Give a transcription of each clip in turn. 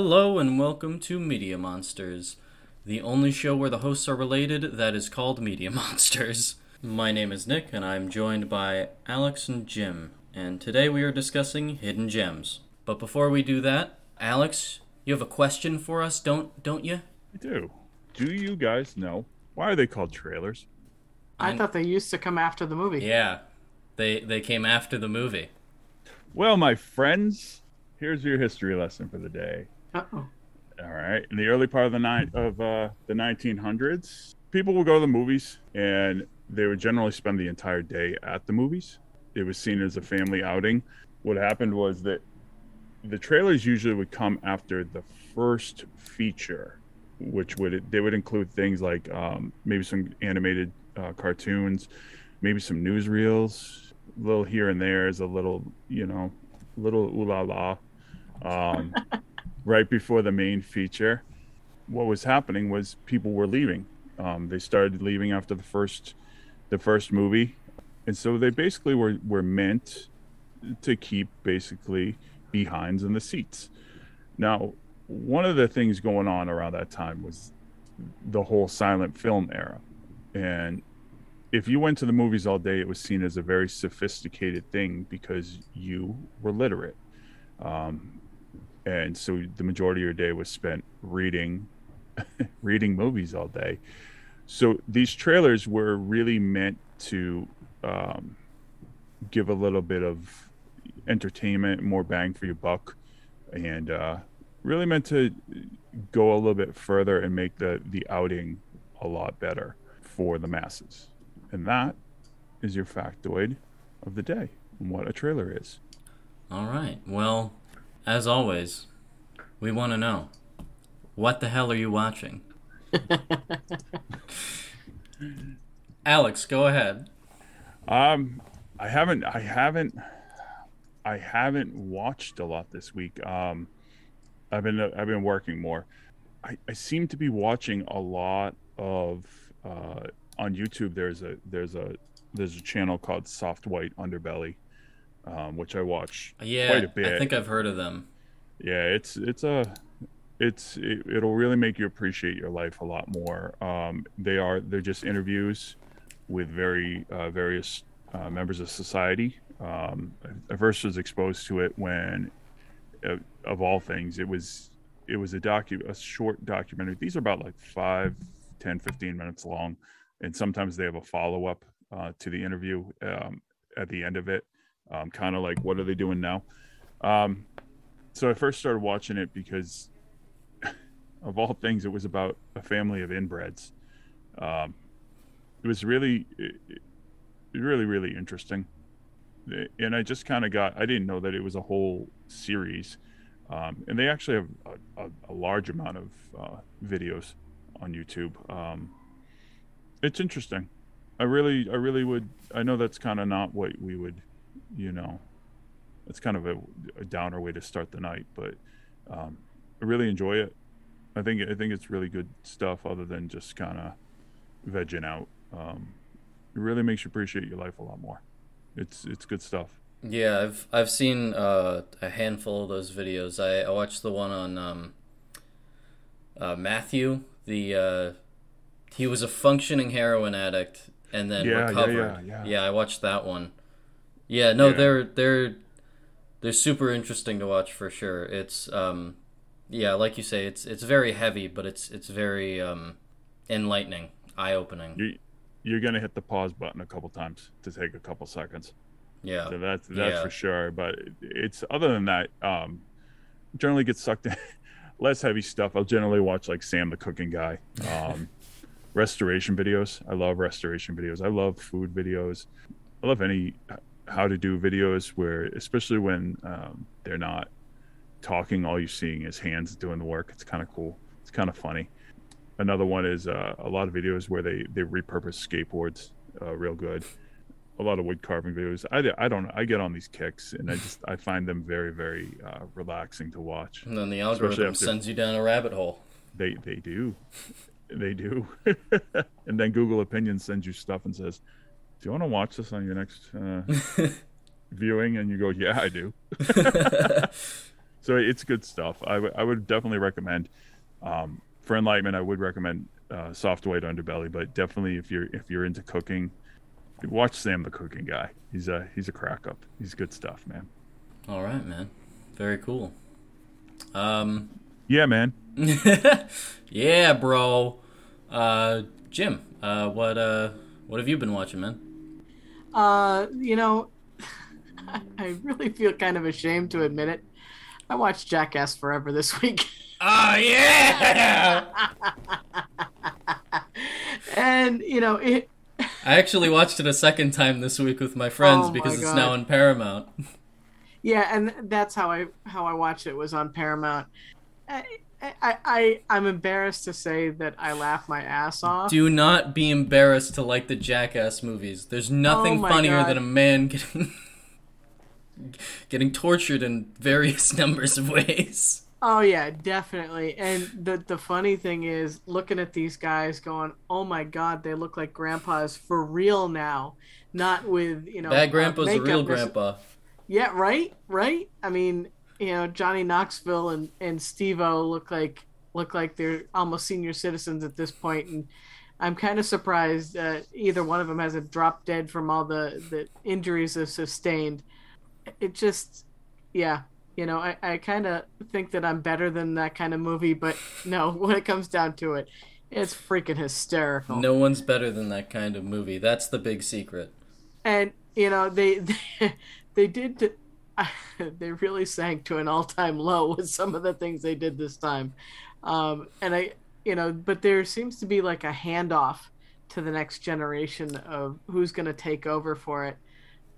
Hello and welcome to Media Monsters, the only show where the hosts are related that is called Media Monsters. My name is Nick and I'm joined by Alex and Jim, and today we are discussing hidden gems. But before we do that, Alex, you have a question for us, don't don't you? I do. Do you guys know why are they called trailers? I thought they used to come after the movie. Yeah. They they came after the movie. Well, my friends, here's your history lesson for the day. Uh-oh. All right. In the early part of the night of uh, the 1900s, people would go to the movies, and they would generally spend the entire day at the movies. It was seen as a family outing. What happened was that the trailers usually would come after the first feature, which would they would include things like um, maybe some animated uh, cartoons, maybe some newsreels, a little here and there is a little, you know, little ooh la la. Um, right before the main feature, what was happening was people were leaving. Um, they started leaving after the first, the first movie, and so they basically were were meant to keep basically behinds in the seats. Now, one of the things going on around that time was the whole silent film era, and if you went to the movies all day, it was seen as a very sophisticated thing because you were literate. Um, and so the majority of your day was spent reading reading movies all day. So these trailers were really meant to um, give a little bit of entertainment, more bang for your buck, and uh, really meant to go a little bit further and make the the outing a lot better for the masses. And that is your factoid of the day and what a trailer is. All right. Well, as always, we want to know what the hell are you watching? Alex, go ahead. Um, I haven't, I haven't, I haven't watched a lot this week. Um, I've been, I've been working more. I, I seem to be watching a lot of uh, on YouTube. There's a, there's a, there's a channel called Soft White Underbelly, um, which I watch Yeah, quite a bit. I think I've heard of them. yeah it's it's a it's it, it'll really make you appreciate your life a lot more um they are they're just interviews with very uh, various uh, members of society um i first was exposed to it when uh, of all things it was it was a docu a short documentary these are about like five 10 15 minutes long and sometimes they have a follow-up uh, to the interview um, at the end of it um, kind of like what are they doing now um, so I first started watching it because, of all things, it was about a family of inbreds. Um, it was really, it, really, really interesting, and I just kind of got. I didn't know that it was a whole series, um, and they actually have a, a, a large amount of uh, videos on YouTube. Um, it's interesting. I really, I really would. I know that's kind of not what we would, you know, it's kind of a, a downer way to start the night, but um, I really enjoy it. I think I think it's really good stuff, other than just kind of vegging out. Um, it really makes you appreciate your life a lot more. It's it's good stuff. Yeah, I've I've seen uh, a handful of those videos. I, I watched the one on um, uh, Matthew. The uh, he was a functioning heroin addict and then Yeah, yeah, recovered. yeah, yeah. I watched that one. Yeah, no, Yeah. they're they're they're super interesting to watch for sure. It's um, yeah, like you say, it's it's very heavy, but it's it's very um, enlightening, eye opening. You you're gonna hit the pause button a couple times to take a couple seconds. Yeah, So that's that's Yeah. for sure. But it's other than that, um, generally get sucked in less heavy stuff. I'll generally watch like Sam the cooking guy. Um, restoration videos. I love restoration videos. I love food videos. I love any how to do videos where, especially when um, they're not talking, all you're seeing is hands doing the work. It's kind of cool. It's kind of funny. Another one is uh, a lot of videos where they they repurpose skateboards, uh, real good. A lot of wood carving videos. I, I don't. I get on these kicks and I just I find them very very uh, relaxing to watch. and then the algorithm sends you down a rabbit hole. They they do, they do. and then Google Opinion sends you stuff and says, "Do you want to watch this on your next uh, viewing?" And you go, "Yeah, I do." So it's good stuff. I, w- I would definitely recommend. Um, for enlightenment, I would recommend uh, Soft White Underbelly, but definitely if you're if you're into cooking, watch Sam the Cooking Guy. He's a he's a crack up. He's good stuff, man. All right, man. Very cool. Um, Yeah, man. yeah, bro. Uh, Jim, uh, what uh, what have you been watching, man? Uh, you know, I really feel kind of ashamed to admit it. I watched Jackass Forever this week. Oh yeah! and, you know, it I actually watched it a second time this week with my friends Oh my because it's God. now on Paramount. yeah, and that's how I how I watched it was on Paramount. I I, I I'm embarrassed to say that I laugh my ass off. Do not be embarrassed to like the Jackass movies. There's nothing Oh funnier God. than a man getting getting tortured in various numbers of ways. Oh yeah, definitely. And the the funny thing is looking at these guys going, "Oh my god, they look like grandpas for real now." Not with, you know, Bad grandpa's a real grandpa. Yeah, right? Right? I mean, you know, Johnny Knoxville and and Steve-O look like look like they're almost senior citizens at this point and I'm kind of surprised uh, either one of them hasn't dropped dead from all the, the injuries they've sustained. It just, yeah, you know, I, I kind of think that I'm better than that kind of movie, but no, when it comes down to it, it's freaking hysterical. No one's better than that kind of movie. That's the big secret. and you know they they, they did they really sank to an all-time low with some of the things they did this time. Um and i you know but there seems to be like a handoff to the next generation of who's going to take over for it.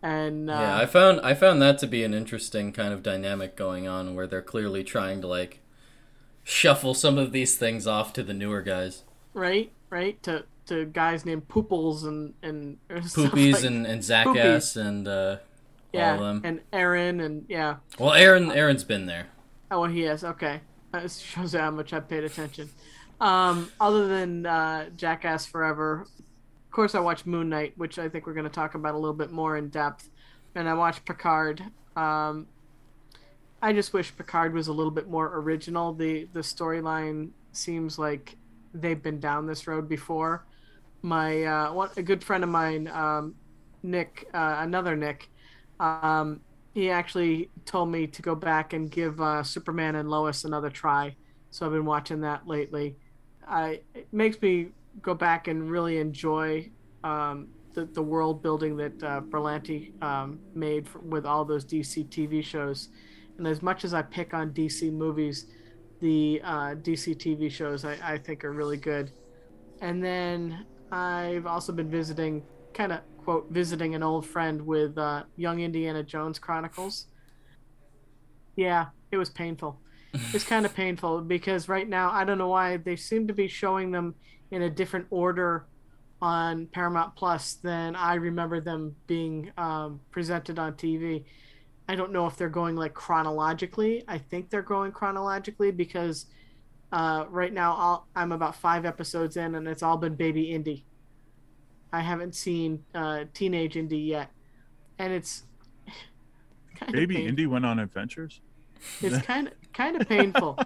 And uh, Yeah, I found I found that to be an interesting kind of dynamic going on where they're clearly trying to like shuffle some of these things off to the newer guys. right right to to guys named pooples and and Poopies like- and, and Zackass and uh, yeah all of them. and aaron and yeah Well, Aaron Aaron's been there. Oh, he is. Okay. That shows how much I've paid attention. Um, other than uh, Jackass Forever, of course, I watched Moon Knight, which I think we're going to talk about a little bit more in depth. And I watched Picard. Um, I just wish Picard was a little bit more original. The the storyline seems like they've been down this road before. My uh, one, a good friend of mine, um, Nick, uh, another Nick, um, he actually told me to go back and give uh, Superman and Lois another try. So I've been watching that lately. I it makes me go back and really enjoy um, the the world building that uh, Berlanti um, made for, with all those DC TV shows. And as much as I pick on DC movies, the uh, DC TV shows I, I think are really good. And then I've also been visiting, kind of quote, visiting an old friend with uh, Young Indiana Jones Chronicles. Yeah, it was painful. It's kind of painful because right now I don't know why they seem to be showing them in a different order on Paramount Plus than I remember them being um, presented on TV. I don't know if they're going like chronologically. I think they're going chronologically because uh, right now I'll, I'm about five episodes in and it's all been Baby Indy. I haven't seen uh, Teenage Indy yet, and it's kind Baby pain- Indy went on adventures. It's kind of kind of painful.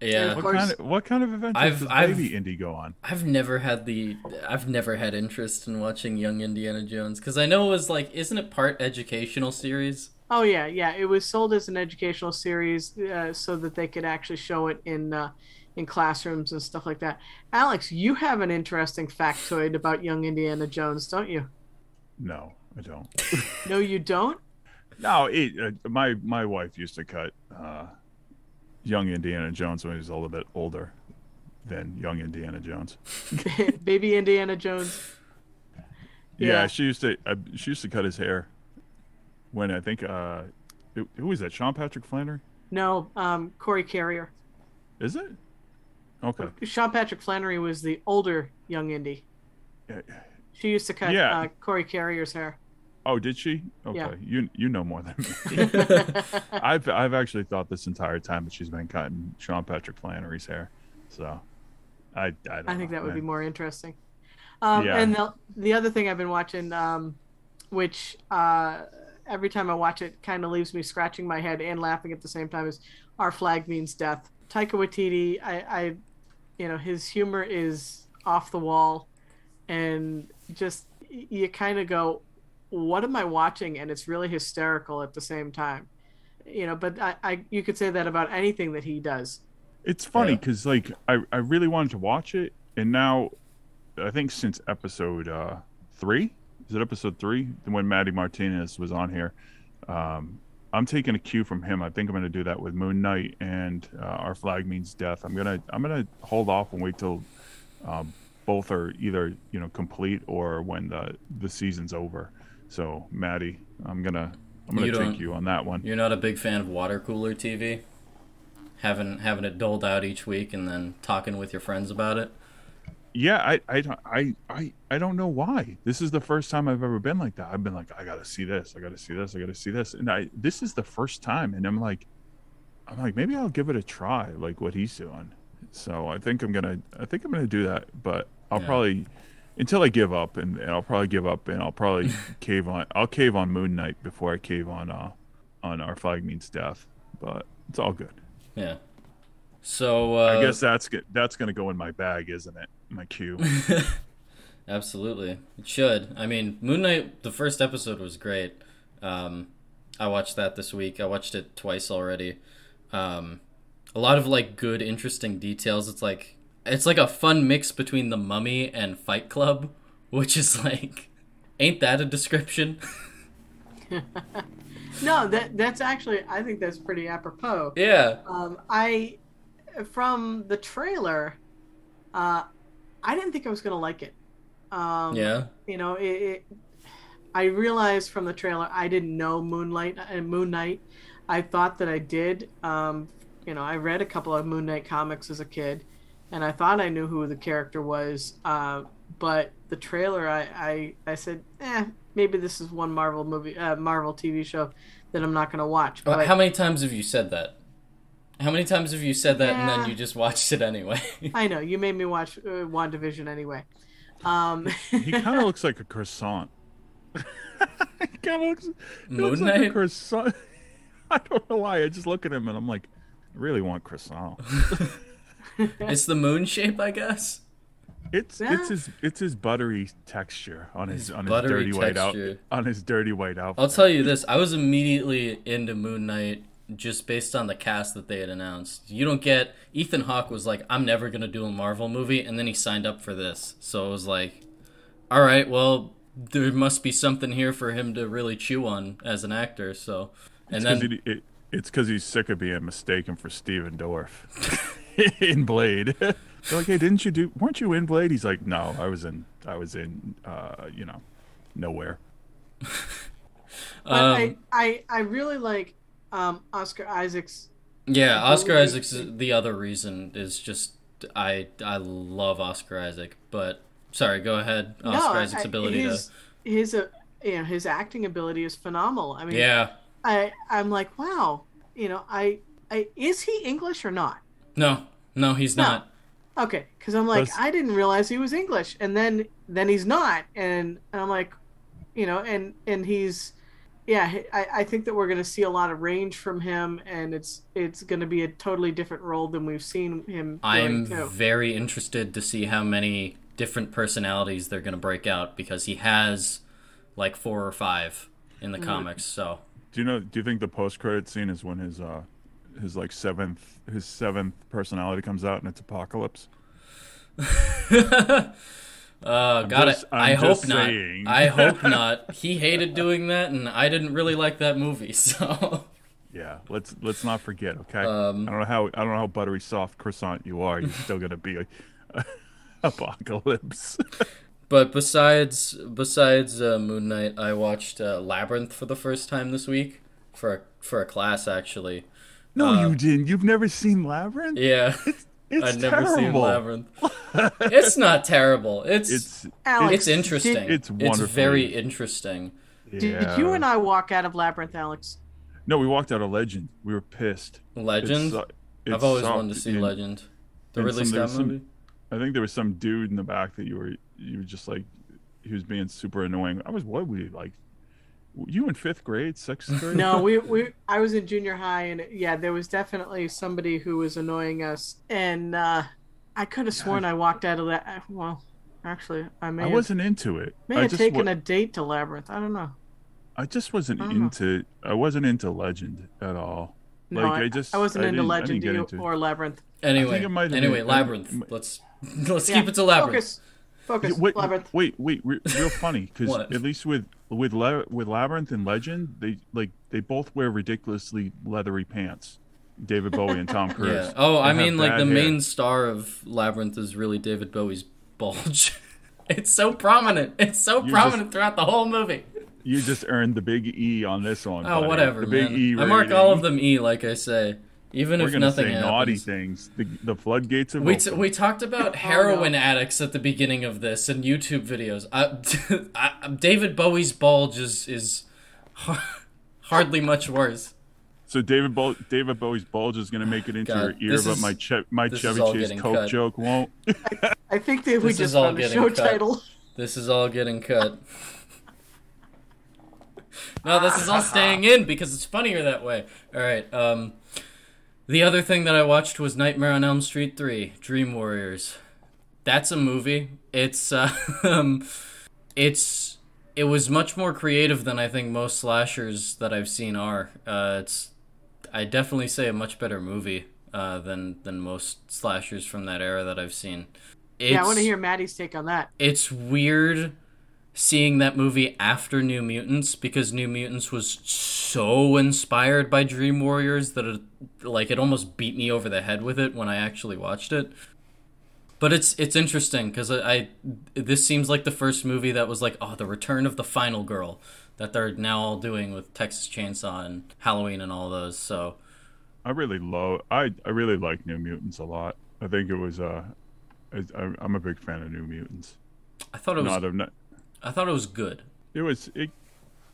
Yeah, What course. kind of what kind of adventures I've- does I've- Baby Indy go on? I've never had the I've never had interest in watching Young Indiana Jones because I know it was like isn't it part educational series? Oh yeah, yeah. It was sold as an educational series uh, so that they could actually show it in uh, in classrooms and stuff like that. Alex, you have an interesting factoid about young Indiana Jones, don't you? No, I don't. No, you don't. No, it, uh, my my wife used to cut uh, young Indiana Jones when he was a little bit older than young Indiana Jones. Baby Indiana Jones. Yeah, Yeah. she used to uh, she used to cut his hair when I think uh, who, was that? Sean Patrick Flanery? No, um, Corey Carrier. Is it? Okay. Sean Patrick Flanery was the older young Indy. Yeah. She used to cut Yeah. uh, Corey Carrier's hair. Oh, did she? Okay. Yeah. You you know more than me. I've I've actually thought this entire time that she's been cutting Sean Patrick Flanery's hair. So I I, don't I think know, that would be more interesting. Um, Yeah. And the, the other thing I've been watching, um, which uh, every time I watch it, kind of leaves me scratching my head and laughing at the same time. Is our flag means death? Taika Waititi, I, I, you know, his humor is off the wall, and just you kind of go, what am I watching? And it's really hysterical at the same time, you know. But I, I you could say that about anything that he does. It's funny Yeah. because like I, I really wanted to watch it, and now I think since episode uh, three, is it episode three when Maddie Martinez was on here? Um, I'm taking a cue from him. I think I'm going to do that with Moon Knight and uh, Our Flag Means Death. I'm gonna I'm gonna hold off and wait till um, both are either you know complete or when the the season's over. So Maddie, I'm gonna I'm gonna You take you on that one. You're not a big fan of water cooler TV? Having having it doled out each week and then talking with your friends about it? Yeah I, I don't- I i i don't know why. This is the first time i've ever been like that. I've been like i gotta see this i gotta see this i gotta see this. And i this is the first time and i'm like i'm like maybe i'll give it a try like what he's doing. So i think i'm gonna i think i'm gonna do that but i'll Yeah. probably until i give up and, and i'll probably give up and i'll probably cave on i'll cave on moon knight before i cave on uh on our flag means death but it's all good. Yeah. So uh, i guess that's go- that's gonna go in my bag isn't it my queue Absolutely, it should. I mean, Moon Knight. The first episode was great. Um, I watched that this week. I watched it twice already. Um, a lot of like good, interesting details. It's like it's like a fun mix between The Mummy and Fight Club, which is like, ain't that a description? No, that that's actually I think that's pretty apropos. yeah. Um, I from the trailer, uh, I didn't think I was gonna like it. Um, Yeah. You know, it, it, I realized from the trailer I didn't know Moonlight and Moon Knight. I thought that I did. Um, you know, I read a couple of Moon Knight comics as a kid, and I thought I knew who the character was. Uh, but the trailer, I, I, I said, eh, maybe this is one Marvel movie, uh, Marvel TV show that I'm not gonna watch. Uh, But How many times have you said that? How many times have you said that and then you just watched it anyway? I know you made me watch uh, WandaVision anyway. Um, He kind of looks like a croissant. he kind of looks, he looks Moon like a Knight? croissant. I don't know why. I just look at him and I'm like, I really want croissant. it's the moon shape, I guess. It's Yeah. it's his it's his buttery texture on his, His on his buttery dirty white out on his dirty white outfit. I'll tell you this: I was immediately into Moon Knight just based on the cast that they had announced. You don't get Ethan Hawke was like, "I'm never gonna do a Marvel movie," and then he signed up for this. So it was like, all right, well, there must be something here for him to really chew on as an actor. So, and It's 'cause then he- it, it's because he's sick of being mistaken for Stephen Dorff in Blade. They're like, hey, didn't you do? Weren't you in Blade? He's like, no, I was in. I was in. Uh, you know, nowhere. but um, I, I, I really like um, Oscar Isaac's. yeah, Oscar Blade- Isaac's the other reason is just I I love Oscar Isaac, but sorry, go ahead. Oscar no, Isaac's I- ability his, his, uh, you know, his acting ability is phenomenal. I mean, yeah. I, I'm like, wow, you know, I, I is he English or not? No, no, he's No. not. Okay, because I'm like, Plus- I didn't realize he was English, and then then he's not, and, and I'm like, you know, and and he's, yeah, I, I think that we're gonna see a lot of range from him, and it's it's gonna be a totally different role than we've seen him. I'm doing, too. very interested to see how many different personalities they're going to break out because he has like four or five in Mm-hmm. the comics. So Do you know? Do you think the post credit scene is when his uh, his like seventh his seventh personality comes out and it's Apocalypse? Uh, got it. I hope not. I hope not. He hated doing that, and I didn't really like that movie. So Yeah, let's let's not forget. Okay, Um, I don't know how I don't know how buttery soft croissant you are. You're still gonna be a, apocalypse. But besides besides uh, Moon Knight, I watched uh, Labyrinth for the first time this week for a, for a class actually. no, Uh, you didn't. You've never seen Labyrinth. Yeah, It's I've never seen terrible. Labyrinth. it's not terrible. It's it's, It's interesting. Did, It's It's very interesting. did yeah. you and I walk out of Labyrinth, Alex? No, we walked out of Legend. We were pissed. Legend. It's, uh, I've always so- wanted to see and Legend. The and Ridley Scott movie. I think there was some dude in the back that you were you were just like he was being super annoying. I was what we like you in fifth grade, sixth grade? No, we we I was in junior high, and yeah, there was definitely somebody who was annoying us, and uh, I could have sworn I walked out of that. Well, actually, I may I have, wasn't into it. may I have just taken wa- a date to Labyrinth. I don't know. I just wasn't I don't know. into. I wasn't into Legend at all. No, Like, I, I just- I wasn't I into Legend didn't you- into or Labyrinth. Anyway, it might have anyway, been- labyrinth. it- Let's let's Yeah, keep it to labyrinth. Focus, focus, wait, Labyrinth. wait, wait, re- real funny because at least with with La- with Labyrinth and Legend, they like they both wear ridiculously leathery pants. David Bowie and Tom Cruise. Yeah. Oh, I mean, like the hair. main star of Labyrinth is really David Bowie's bulge. it's so prominent. It's so You prominent throughout the whole movie. You just earned the big E on this one. Oh, buddy. whatever, The big man. E. I mark all of them E, like I say, even We're if gonna nothing say naughty things. The, the floodgates of We, t- open. we talked about Oh, heroin no. addicts at the beginning of this and YouTube videos. I, I, David Bowie's bulge is is hardly much worse. So David Bo- David Bowie's bulge is going to make it into God, your ear, but is- my che- my Chevy Chase Coke cut. joke won't. I think that we This is just all found a getting show cut. title. This is all getting cut. no, this is all staying in because it's funnier that way. All right. Um, the other thing that I watched was Nightmare on Elm Street 3: Dream Warriors. That's a movie. It's uh, um, it's it was much more creative than I think most slashers that I've seen are. Uh, it's I definitely say a much better movie uh, than than most slashers from that era that I've seen. It's, yeah, I want to hear Maddie's take on that. it's weird seeing that movie after New Mutants because New Mutants was so inspired by Dream Warriors that it, like it almost beat me over the head with it when I actually watched it. But it's it's interesting because I, I this seems like the first movie that was like oh the return of the final girl that they're now all doing with Texas Chainsaw and Halloween and all those. So I really love. I I really like New Mutants a lot. I think it was. Uh, I, I'm a big fan of New Mutants. I thought it was Not of. Not- I thought it was good. It was. It.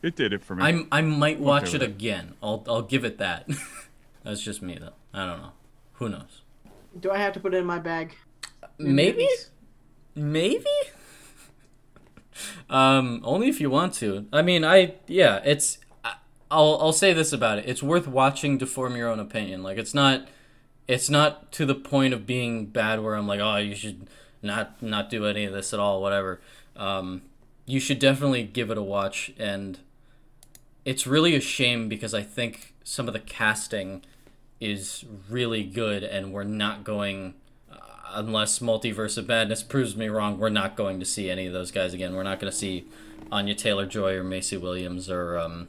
It did it for me. I I might watch with it it. again. I'll I'll give it that. That's just me though. I don't know. Who knows? Do I have to put it in my bag? Maybe. Maybe. um, only if you want to. I mean, I yeah. It's. I'll I'll say this about it. It's worth watching to form your own opinion. Like it's not. It's not to the point of being bad where I'm like, oh, you should not not do any of this at all. Whatever. Um, you should definitely give it a watch and it's really a shame because I think some of the casting is really good, and we're not going uh, unless Multiverse of Madness proves me wrong. We're not going to see any of those guys again. We're not going to see Anya Taylor Joy or Maisie Williams or um,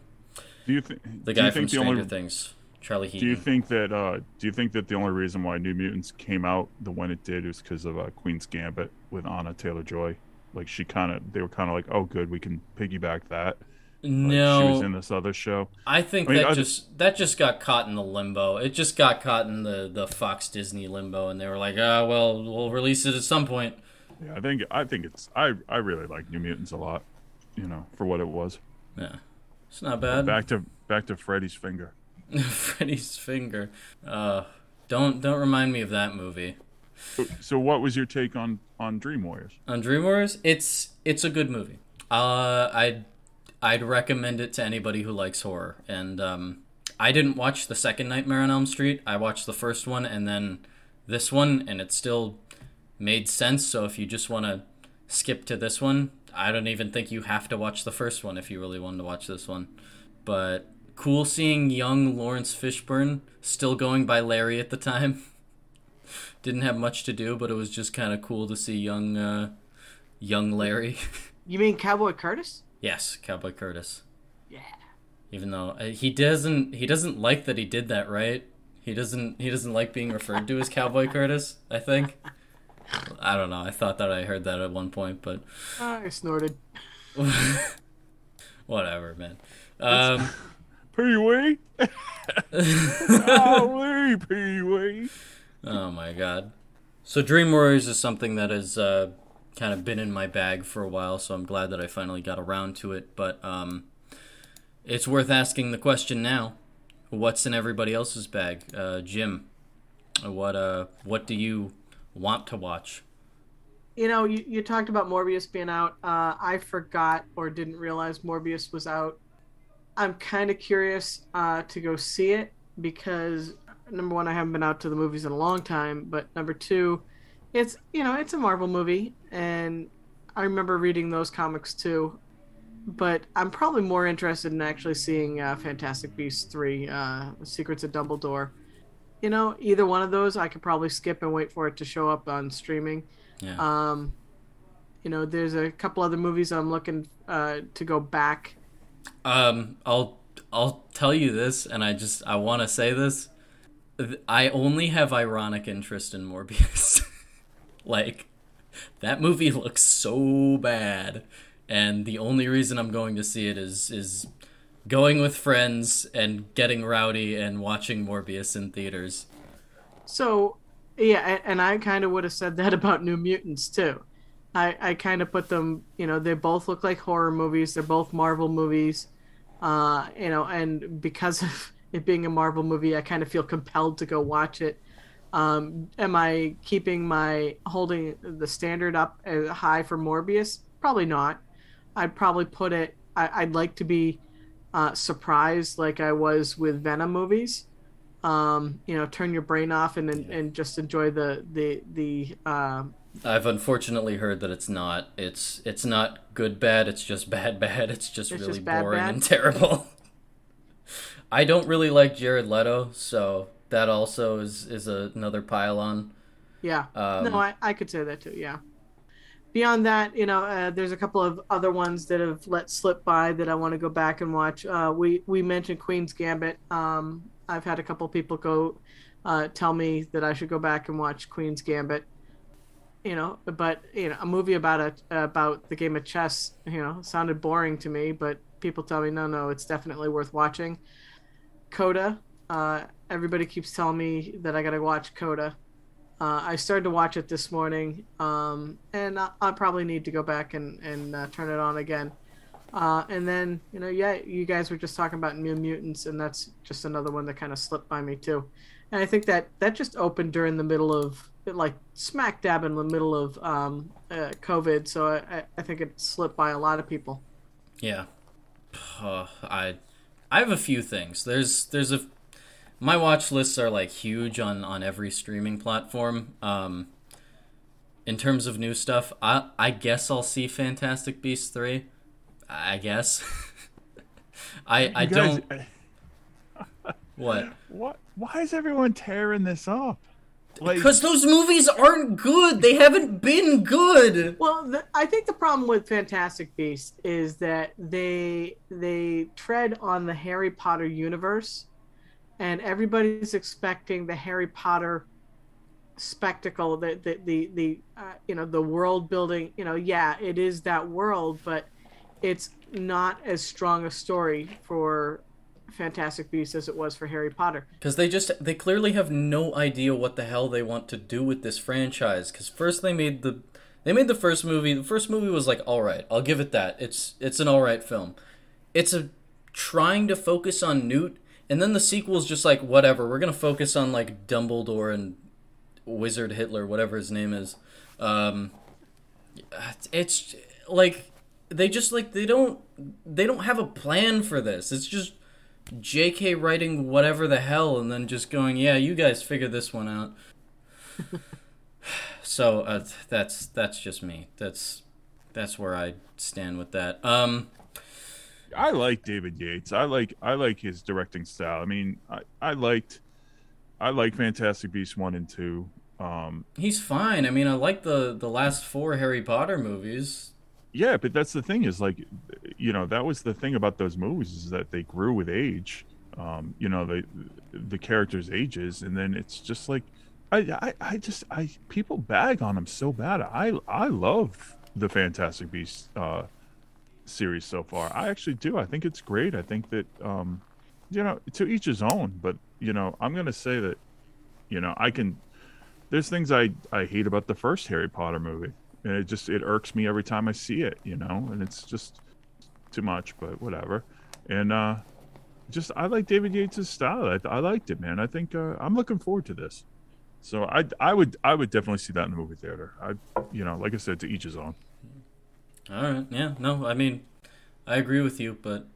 do you think the guy from Stranger only, Things, Charlie Do you think that? Uh, do you think that the only reason why New Mutants came out the when it did was because of uh, Queen's Gambit with Anna Taylor Joy? Like she kind of, they were kind of like, oh, good, we can piggyback that. Like, no, she was in this other show. I think I mean, that I- just that just got caught in the limbo. It just got caught in the the Fox Disney limbo, and they were like, ah, well, we'll release it at some point. Yeah, I think I think it's I I really like New Mutants a lot. You know, for what it was. Yeah, it's not bad. Back to back to Freddy's finger. Freddy's finger. Uh, don't don't remind me of that movie. So, what was your take on on Dream Warriors? On Dream Warriors, it's it's a good movie. Uh, I'd I'd recommend it to anybody who likes horror. And um, I didn't watch the second Nightmare on Elm Street. I watched the first one and then this one, and it still made sense. So if you just want to skip to this one, I don't even think you have to watch the first one if you really wanted to watch this one. But cool seeing young Laurence Fishburne still going by Larry at the time. Didn't have much to do, but it was just kind of cool to see young, uh, young Larry. You mean Cowboy Curtis? yes, Cowboy Curtis. Yeah. Even though uh, he doesn't, he doesn't like that he did that, right? He doesn't, he doesn't like being referred to as Cowboy Curtis. I think. I don't know. I thought that I heard that at one point, but I snorted. whatever, man. Um, Pee Wee. oh, Pee Wee. Oh my god. So Dream Warriors is something that has uh, kind of been in my bag for a while, so I'm glad that I finally got around to it. But um, it's worth asking the question now: What's in everybody else's bag? Uh, Jim, what uh, what do you want to watch? You know, you, you talked about Morbius being out. Uh, I forgot or didn't realize Morbius was out I'm kind of curious uh, to go see it because number one, I haven't been out to the movies in a long time, but number two, it's you know it's a Marvel movie, and I remember reading those comics too. But I'm probably more interested in actually seeing uh, Fantastic Beasts three, uh, Secrets of Dumbledore. You know, either one of those I could probably skip and wait for it to show up on streaming. Yeah. Um, you know, there's a couple other movies I'm looking uh, to go back. Um, I'll I'll tell you this, and I just I want to say this. I only have ironic interest in Morbius. like, that movie looks so bad, and the only reason I'm going to see it is is going with friends and getting rowdy and watching Morbius in theaters. So, yeah, and I kind of would have said that about New Mutants too. I, I kind of put them, you know, they both look like horror movies. They're both Marvel movies, uh, you know, and because of it being a Marvel movie, I kind of feel compelled to go watch it. Um, am I keeping my holding the standard up as high for Morbius? Probably not. I'd probably put it. I, would like to be uh, surprised, like I was with Venom movies. Um, you know, turn your brain off and and, and just enjoy the the the. Uh, I've unfortunately heard that it's not. It's it's not good bad. It's just bad bad. It's just it's really just bad, boring bad. and terrible. I don't really like Jared Leto, so that also is is a, another pile on. Yeah. Um, no, I, I could say that too. Yeah. Beyond that, you know, uh, there's a couple of other ones that have let slip by that I want to go back and watch. Uh, we we mentioned Queen's Gambit. Um, I've had a couple people go uh, tell me that I should go back and watch Queen's Gambit. You know, but you know, a movie about a about the game of chess, you know, sounded boring to me. But people tell me, no, no, it's definitely worth watching. Coda. Uh, everybody keeps telling me that I got to watch Coda. Uh, I started to watch it this morning, um, and I, probably need to go back and, and uh, turn it on again. Uh, and then, you know, yeah, you guys were just talking about New Mutants, and that's just another one that kind of slipped by me too. And I think that that just opened during the middle of, like, smack dab in the middle of um, uh, COVID, so I, I think it slipped by a lot of people. Yeah, I I have a few things. There's there's a my watch lists are like huge on on every streaming platform. Um, in terms of new stuff, I I guess I'll see Fantastic Beasts three. I guess. I I guys, don't. What? What? Why is everyone tearing this up? Like, because those movies aren't good. They haven't been good. Well, the, I think the problem with Fantastic Beasts is that they they tread on the Harry Potter universe, and everybody's expecting the Harry Potter spectacle, the the the, the uh, you know the world building. You know, yeah, it is that world, but it's not as strong a story for Fantastic Beasts as it was for Harry Potter. Because they just they clearly have no idea what the hell they want to do with this franchise. Because first they made the they made the first movie. The first movie was like, all right, I'll give it that. It's it's an all right film. It's a trying to focus on Newt, and then the sequel is just like whatever. We're gonna focus on like Dumbledore and Wizard Hitler, whatever his name is. Um, it's like they just like they don't they don't have a plan for this. It's just J.K. writing whatever the hell and then just going, yeah, you guys figure this one out. so uh, that's that's just me. That's that's where I stand with that. Um, I like David Yates. I like I like his directing style. I mean, I, I liked I like Fantastic Beasts one and two. Um, he's fine. I mean, I like the the last four Harry Potter movies. Yeah, but that's the thing is like, you know, that was the thing about those movies is that they grew with age. Um, you know, the the characters' ages, and then it's just like, I, I, I just, I people bag on them so bad. I, I love the Fantastic Beasts uh, series so far. I actually do. I think it's great. I think that, um, you know, to each his own. But you know, I'm gonna say that, you know, I can. There's things I I hate about the first Harry Potter movie and it just it irks me every time I see it, you know, and it's just too much, but whatever. And uh just I like David Yates' style. I, I liked it, man. I think uh, I'm looking forward to this. So I I would I would definitely see that in the movie theater. I you know, like I said, to each his own. All right. Yeah. No. I mean, I agree with you, but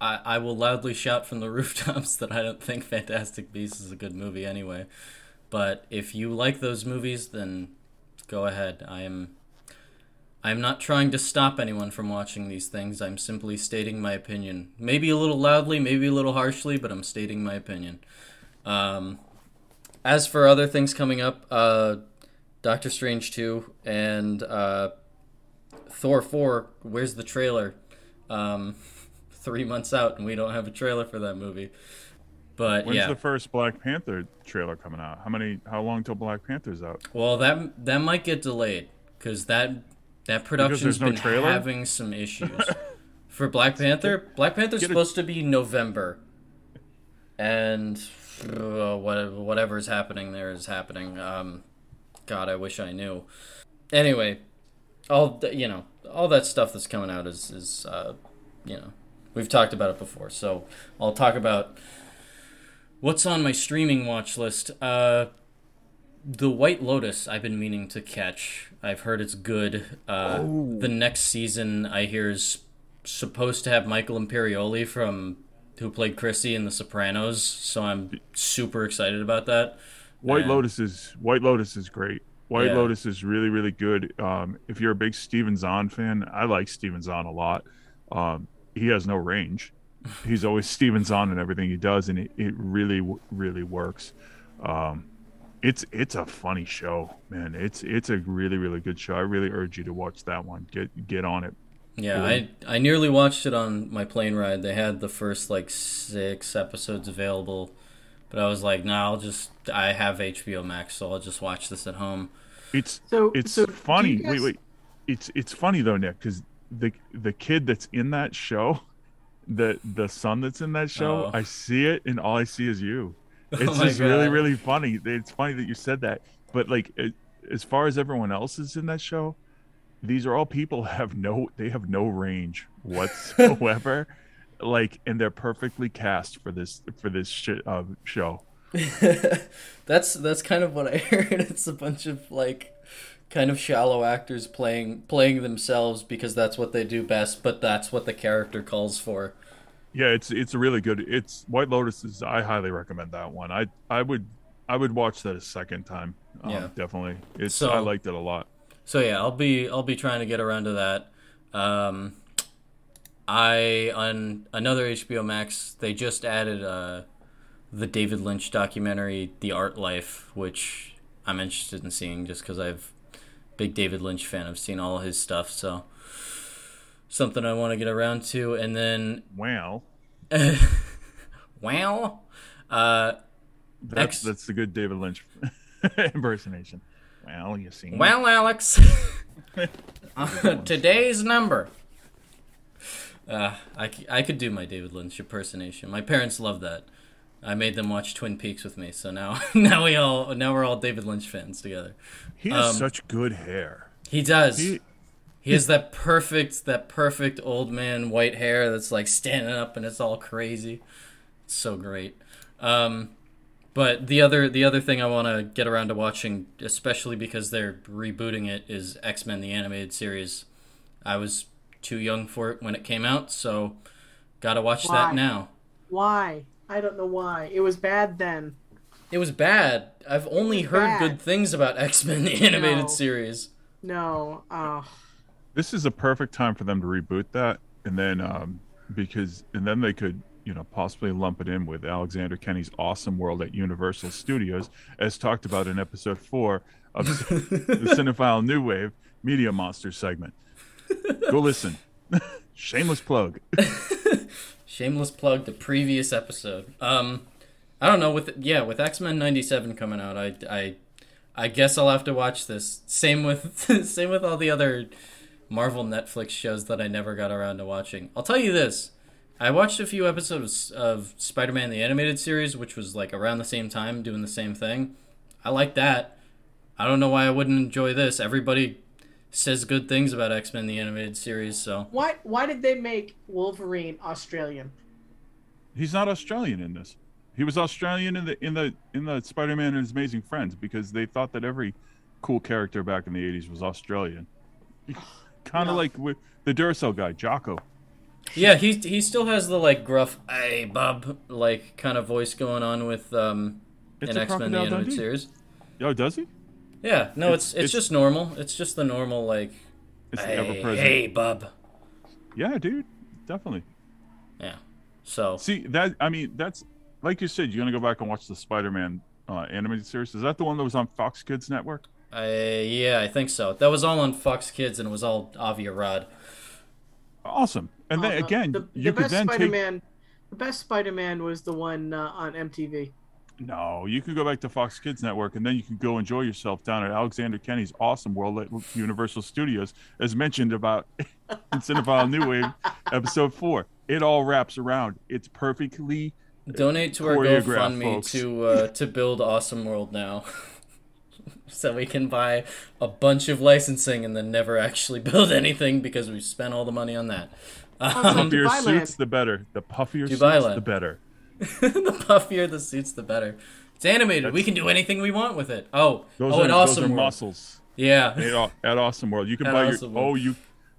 I, I will loudly shout from the rooftops that I don't think Fantastic Beasts is a good movie anyway. But if you like those movies, then go ahead. I am I'm not trying to stop anyone from watching these things. I'm simply stating my opinion. Maybe a little loudly, maybe a little harshly, but I'm stating my opinion. Um, as for other things coming up, uh, Doctor Strange 2 and uh, Thor 4, where's the trailer? Um, three months out, and we don't have a trailer for that movie. But When's yeah, the first Black Panther trailer coming out? How many? How long till Black Panther's out? well that that might get delayed because that that production's no been trailer? having some issues. for Black Panther, Black Panther's Get a- supposed to be November, and uh, what whatever's happening there is happening. Um, God, I wish I knew. Anyway, all you know, all that stuff that's coming out is is uh, you know, we've talked about it before. So I'll talk about what's on my streaming watch list. Uh, the White Lotus I've been meaning to catch. I've heard it's good. Uh, The next season I hear is supposed to have Michael Imperioli from who played Chrissy in The Sopranos. So I'm super excited about that. White And- Lotus is White Lotus is great. White Yeah. Lotus is really really good. Um, if you're a big Steven Zahn fan, I like Steven Zahn a lot. Um, he has no range. He's always Steven Zahn in everything he does, and it, it really really works. Um, it's it's a funny show, man. It's it's a really really good show. I really urge you to watch that one. Get get on it. Yeah, Cool. I I nearly watched it on my plane ride. They had the first like six episodes available, but I was like, nah, I'll just I have HBO Max, so I'll just watch this at home. It's So it's so funny. guys- Wait, wait. It's it's funny though, Nick, because the the kid that's in that show, the the son that's in that show, Oh. I see it, and all I see is you. It's my just really God. really funny. It's funny that you said that, but like it, as far as everyone else is in that show, these are all people have no they have no range whatsoever. like, and they're perfectly cast for this for this shit uh, show. that's that's kind of what I heard. It's a bunch of like kind of shallow actors playing playing themselves because that's what they do best, but that's what the character calls for. Yeah, it's it's a really good. It's White Lotus is. I highly recommend that one. I I would I would watch that a second time. Um, Yeah. definitely. It's So- I liked it a lot. So yeah, I'll be I'll be trying to get around to that. Um, I on another HBO Max they just added uh, the David Lynch documentary The Art Life, which I'm interested in seeing just because I've big David Lynch fan. I've seen all his stuff, so something I want to get around to. And then Wow, wow, uh, that's Ex- that's the good David Lynch impersonation. Well, you see. Well, Alex, uh, today's number. Uh, I, I could do my David Lynch impersonation. My parents love that. I made them watch Twin Peaks with me, so now now we all now we're all David Lynch fans together. he has um, such good hair. He does. He, He has that perfect that perfect old man white hair that's like standing up and it's all crazy. It's so great. Um, but the other the other thing I want to get around to watching, especially because they're rebooting it, is X Men the animated series. I was too young for it when it came out, so gotta watch Why? that now. Why? I don't know why. It was bad then. It was bad. I've only heard bad. good things about X Men the animated No. series. No. Oh. This is a perfect time for them to reboot that, and then um because and then they could you know possibly lump it in with Alexander Kenny's Awesome World at Universal Studios, as talked about in episode four of the Cinephile New Wave Media Monster segment. Go listen. Shameless plug. Shameless plug the previous episode. Um, I don't know with yeah with X Men '97 coming out, I I I guess I'll have to watch this. Same with same with all the other Marvel Netflix shows that I never got around to watching. I'll tell you this. I watched a few episodes of Spider-Man the animated series, which was like around the same time doing the same thing. I like that. I don't know why I wouldn't enjoy this. Everybody says good things about X-Men the animated series, so Why? Why did they make Wolverine Australian? He's not Australian in this. He was Australian in the in the in the Spider-Man and His Amazing Friends because they thought that every cool character back in the '80s was Australian. kind of No. like with the Duracell guy, Jocko. Yeah, he he still has the like gruff "Hey, bub" like kind of voice going on with um It's in a X Men the animated Dundee. series. Oh, does he? Yeah, no, it's It's- it's, it's- just normal. It's just the normal like It's "Hey, ever hey, bub." Yeah, dude, definitely. Yeah. So See that? I mean, that's like you said. You're gonna go back and watch the Spider-Man uh, animated series. Is that the one that was on Fox Kids Network? I yeah, I think so. That was all on Fox Kids and it was all Avi Arad. Awesome. And then no, again, the, you the could best then take. Spider-Man, the best Spider-Man was the one uh, on MTV. No, you could go back to Fox Kids Network, and then you could go enjoy yourself down at Alexander Kenny's Awesome World at Universal Studios, as mentioned about in Cinephile New Wave, episode four. It all wraps around. It's perfectly. Donate to our GoFundMe folks. to uh, to build Awesome World now. so we can buy a bunch of licensing and then never actually build anything because we spent all the money on that. The Um, puffier Dubai suits, Land. the better. The puffier suits, Dubai Land. the better. the puffier the suits, the better. It's animated. we can do anything we want with it. Oh, Those oh, are and those Awesome are World. muscles. Yeah. At, at Awesome World, you can At buy your. World. Oh, you,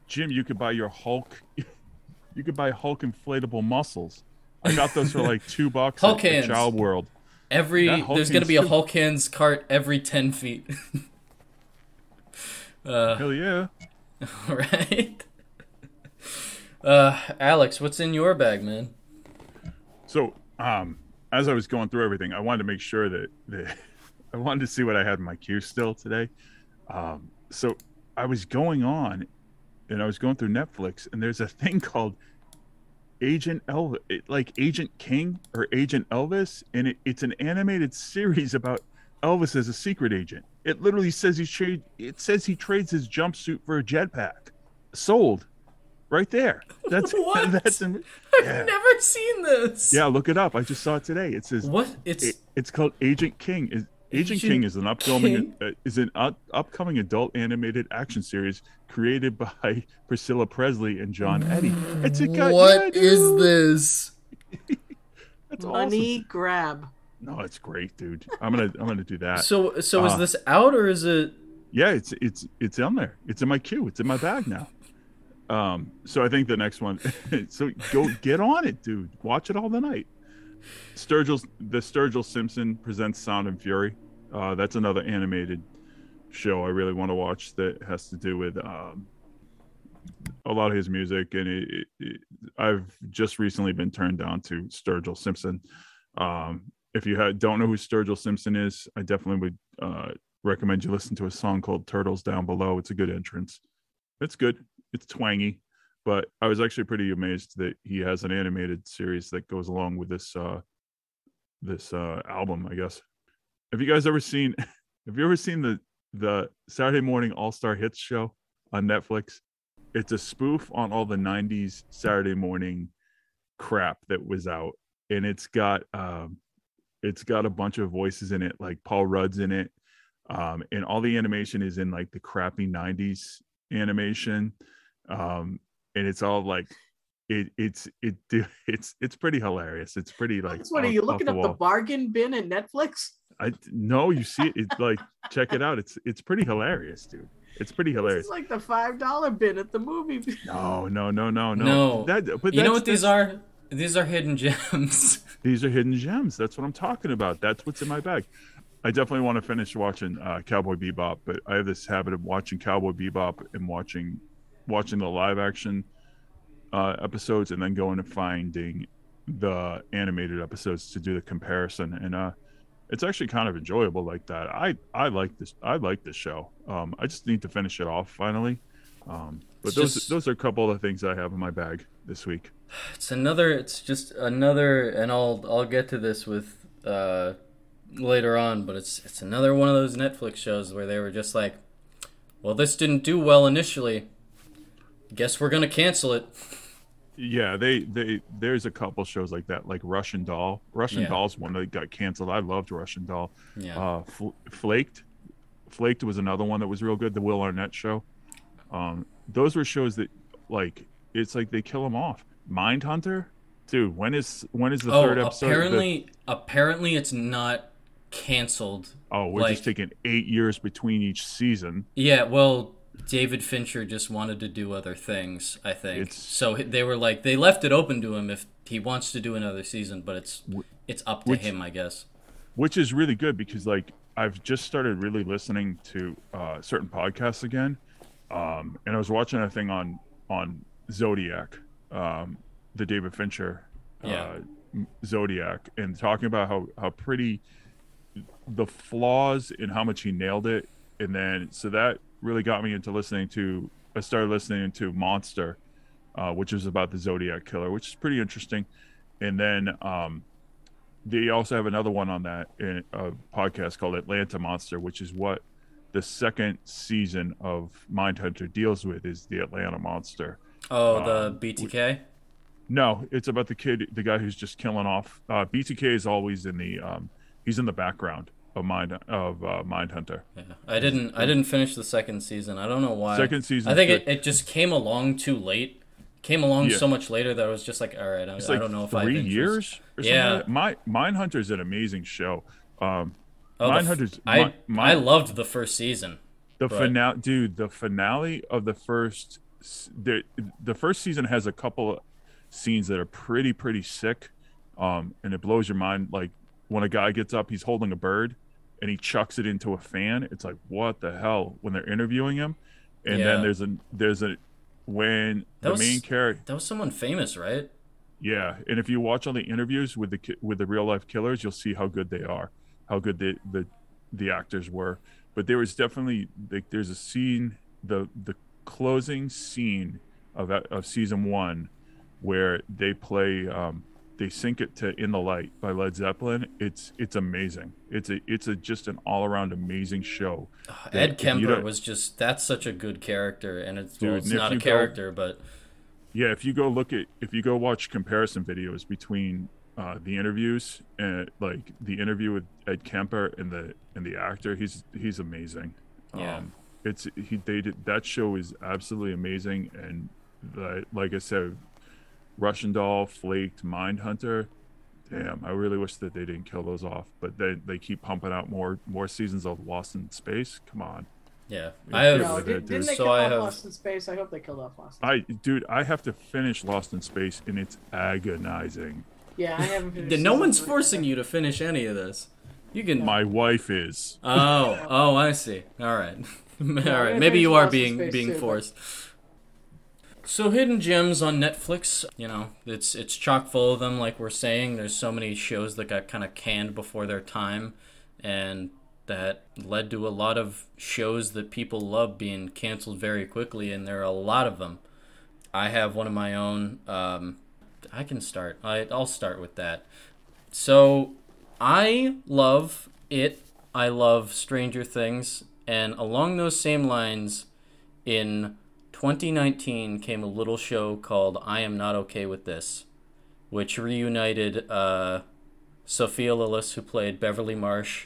Jim, you could buy your Hulk. You could buy Hulk inflatable muscles. I got those for like two bucks Hulk at, at. Child World. Every there's gonna be a. Hulk hands cart every ten feet. uh, Hell yeah. All right. Uh, Alex, what's in your bag, man? So, um, as I was going through everything, I wanted to make sure that, that I wanted to see what I had in my queue still today. Um, so I was going on, and I was going through Netflix, and there's a thing called Agent Elvis, like Agent King or Agent Elvis, and it, it's an animated series about Elvis as a secret agent. It literally says he trade. It says he trades his jumpsuit for a jetpack. Sold, right there. That's What? that's. in- I've Yeah. never seen this. yeah, look it up. I just saw it today. It says What? It's it, it's called Agent King. Is Agent, Agent King is an upcoming uh, is an up, upcoming adult animated action series created by Priscilla Presley and John Eddie. It's a guy. what yeah, is this? That's Money awesome. grab. No, it's great, dude. I'm gonna I'm gonna do that. So, so is Uh, this out or is it? yeah, it's it's it's on there. It's in my queue. It's in my bag now. Um, so I think the next one. so go get on it, dude. Watch it all the night. Sturgill, the Sturgill Simpson presents Sound and Fury. Uh, that's another animated show I really want to watch that has to do with um, a lot of his music, and it, it, it, I've just recently been turned down to Sturgill Simpson. Um, if you don't know who Sturgill Simpson is, I definitely would uh, recommend you listen to a song called "Turtles Down Below." It's a good entrance. It's good. It's twangy, but I was actually pretty amazed that he has an animated series that goes along with this uh, this uh, album. I guess. Have you guys ever seen? Have you ever seen the the Saturday Morning All Star Hits show on Netflix? It's a spoof on all the '90s Saturday morning crap that was out, and it's got um, it's got a bunch of voices in it, like Paul Rudd's in it, um, and all the animation is in like the crappy '90s animation, um, and it's all like it it's it it's it's pretty hilarious. It's pretty like That's what are you off looking the up the wall. bargain bin at Netflix? I no, you see it. It's like check it out. It's it's pretty hilarious, dude. It's pretty hilarious. It's like the five dollar bin at the movie. No, no, no, no, no. No. That, but You know what these are? These are hidden gems. These are hidden gems. That's what I'm talking about. That's what's in my bag. I definitely want to finish watching uh, Cowboy Bebop, but I have this habit of watching Cowboy Bebop and watching watching the live action uh, episodes, and then going and finding the animated episodes to do the comparison. And uh, it's actually kind of enjoyable like that. I I like this. I like this show. Um, I just need to finish it off finally. Um, but It's those just- those are a couple of the things I have in my bag this week. It's another. It's just another, and I'll I'll get to this with uh later on, but it's it's another one of those Netflix shows where they were just like, well, this didn't do well initially. Guess we're gonna cancel it. Yeah, they they there's a couple shows like that, like Russian Doll. Russian Yeah. Doll's one that got canceled. I loved Russian Doll. Yeah. Uh, Fl- Flaked, Flaked was another one that was real good. The Will Arnett show. Um, those were shows that like it's like they kill them off. Mindhunter, dude. When is when is the oh, third episode? The- apparently, apparently it's not canceled. oh, we're just taking eight years between each season. Yeah, well, David Fincher just wanted to do other things. I think It's- so. They were like they left it open to him if he wants to do another season, but it's it's up to which- him, I guess. which is really good because like I've just started really listening to uh, certain podcasts again, um, and I was watching a thing on on Zodiac, um, the David Fincher Yeah. uh, Zodiac, and talking about how how pretty the flaws and how much he nailed it, and then so that really got me into listening to. I started listening to Monster, uh, which is about the Zodiac killer, which is pretty interesting, and then. Um, they also have another one on that in a podcast called Atlanta Monster, which is what the second season of Mindhunter deals with is the Atlanta Monster. Oh, Um, the BTK. No, it's about the kid, the guy who's just killing off. Uh, BTK is always in the um, he's in the background of Mind of uh, Mindhunter. Yeah. I didn't. I didn't finish the second season. I don't know why. Second season's I think it, it just came along too late. Came along Yeah. so much later that I was just like, all right, I, I don't know if I three years. Or something Yeah. like. My Mindhunter is an amazing show. Um, Oh, f- Mindhunter's I Mi- Mi- I loved the first season. the But- finale dude the finale of the first the the first season has a couple scenes that are pretty pretty sick um and it blows your mind like when a guy gets up he's holding a bird and he chucks it into a fan it's like what the hell when they're interviewing him and Yeah. then there's a there's a when That the was- main character That was someone famous, right? yeah, and if you watch all the interviews with the with the real life killers, you'll see how good they are, how good the the, the actors were. But there was definitely like there's a scene the the closing scene of of season one where they play um, they sync it to "In the Light" by Led Zeppelin. It's it's amazing. It's a it's a just an all around amazing show. Ed Kemper was just that's such a good character, and it's well, it's and not a you go- character, but Yeah, if you go look at if you go watch comparison videos between uh, the interviews and like the interview with Ed Kemper and the and the actor, he's he's amazing. Yeah. Um, it's he they did that show is absolutely amazing and the, like I said, Russian Doll, Flaked, Mindhunter. Damn, I really wish that they didn't kill those off, but they they keep pumping out more more seasons of Lost in Space. Come on. yeah, Yeah, I have. No, dude. did, didn't they So kill I off have- Lost in Space? I hope they killed off Lost. I dude, I have to finish Lost in Space and it's agonizing. yeah, I haven't finished. no one's three. forcing you to finish any of this. You can. My wife is. Oh, oh, I see. All right, all right. Maybe you are Lost being being too, but- forced. So hidden gems on Netflix, you know, it's it's chock full of them. Like we're saying, there's so many shows that got kind of canned before their time, and that led to a lot of shows that people love being canceled very quickly. And there are a lot of them. I have one of my own. Um, I can start. I, I'll start with that. So I love it. I love Stranger Things. And along those same lines, in 2019 came a little show called I Am Not Okay with This, which reunited uh, Sophia Lillis, who played Beverly Marsh,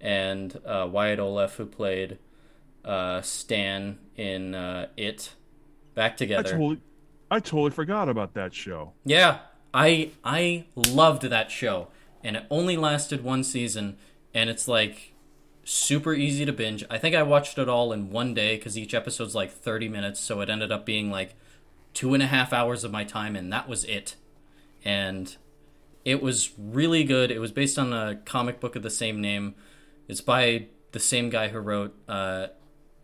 and uh, Wyatt Oleff, who played uh, Stan in uh, It, back together. I totally, I totally forgot about that show. Yeah, I I loved that show, and it only lasted one season, and it's like super easy to binge. I think I watched it all in one day because each episode's like thirty minutes, so it ended up being like two and a half hours of my time, and that was it. And it was really good. It was based on a comic book of the same name. It's by the same guy who wrote uh,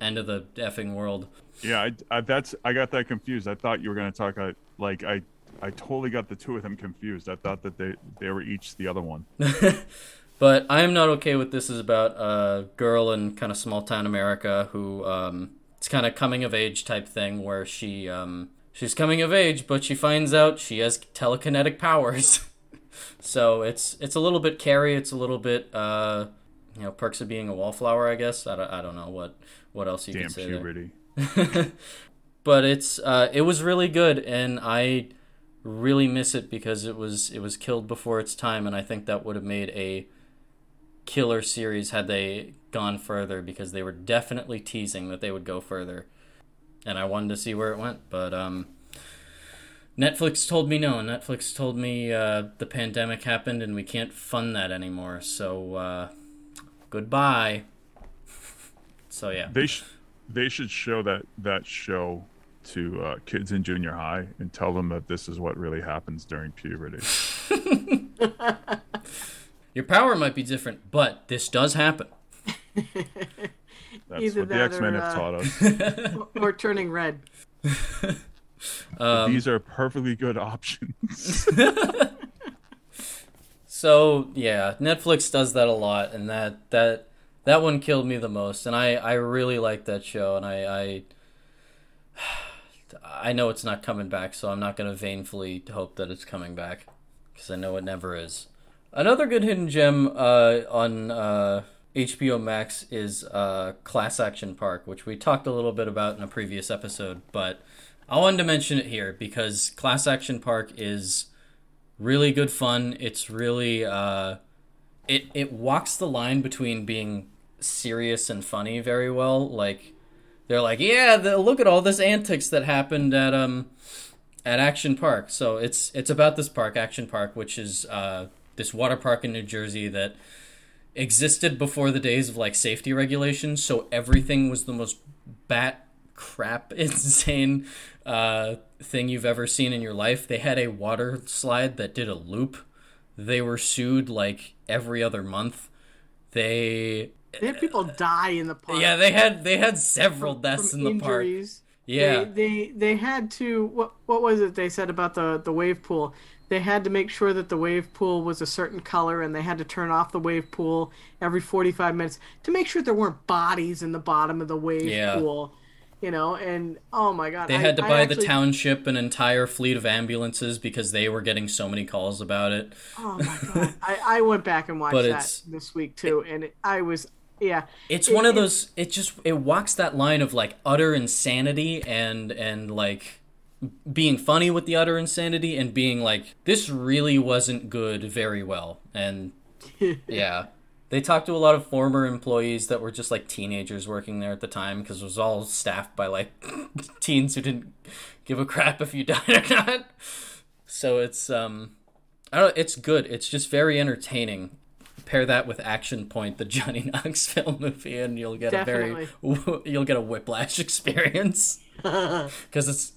End of the Effing World. Yeah, I, I, that's I got that confused. I thought you were going to talk uh, like I I totally got the two of them confused. I thought that they they were each the other one. But I am not okay with this is about a girl in kind of small town America who um, it's kind of coming of age type thing where she um, she's coming of age, but she finds out she has telekinetic powers. so it's it's a little bit Carrie. It's a little bit uh, you know perks of being a wallflower. I guess I don't, I don't know what what else you Damn could say puberty. but it's uh, it was really good, and I really miss it because it was it was killed before its time, and I think that would have made a killer series had they gone further because they were definitely teasing that they would go further, and I wanted to see where it went, but um. Netflix told me no. Netflix told me uh, the pandemic happened and we can't fund that anymore. So uh, goodbye. So yeah. They sh- They should show that that show to uh, kids in junior high and tell them that this is what really happens during puberty. Your power might be different, but this does happen. That's Either what the X Men have uh, taught us. or turning red. Um, These are perfectly good options. So yeah, Netflix does that a lot, and that that that one killed me the most. And I I really like that show, and I I I know it's not coming back, so I'm not gonna vainfully hope that it's coming back because I know it never is. Another good hidden gem uh, on uh, HBO Max is uh, Class Action Park, which we talked a little bit about in a previous episode, but I wanted to mention it here because Class Action Park is really good fun. It's really uh, it it walks the line between being serious and funny very well. Like they're like, yeah, the, look at all this antics that happened at um at Action Park. So it's it's about this park, Action Park, which is uh, this water park in New Jersey that existed before the days of like safety regulations. So everything was the most bat crap insane uh, thing you've ever seen in your life. They had a water slide that did a loop. They were sued like every other month. They They had people die in the park. yeah, they had they had several deaths in from the park. Yeah. They, they they had to what what was it they said about the the wave pool? They had to make sure that the wave pool was a certain color and they had to turn off the wave pool every 45 minutes to make sure there weren't bodies in the bottom of the wave Yeah. pool. You know, and oh my god. They I- had to buy the township an entire fleet of ambulances because they were getting so many calls about it. Oh my god. I, I went back and watched But that this week too and it, I was yeah. It's It- one of those it just it walks that line of like utter insanity and and like being funny with the utter insanity and being like this really wasn't good very well. And yeah. They talked to a lot of former employees that were just like teenagers working there at the time because it was all staffed by like teens who didn't give a crap if you died or not. So it's um I don't know, it's good. It's just very entertaining. Pair that with Action Point, the Johnny Knoxville movie, and you'll get a very you'll get a whiplash experience because it's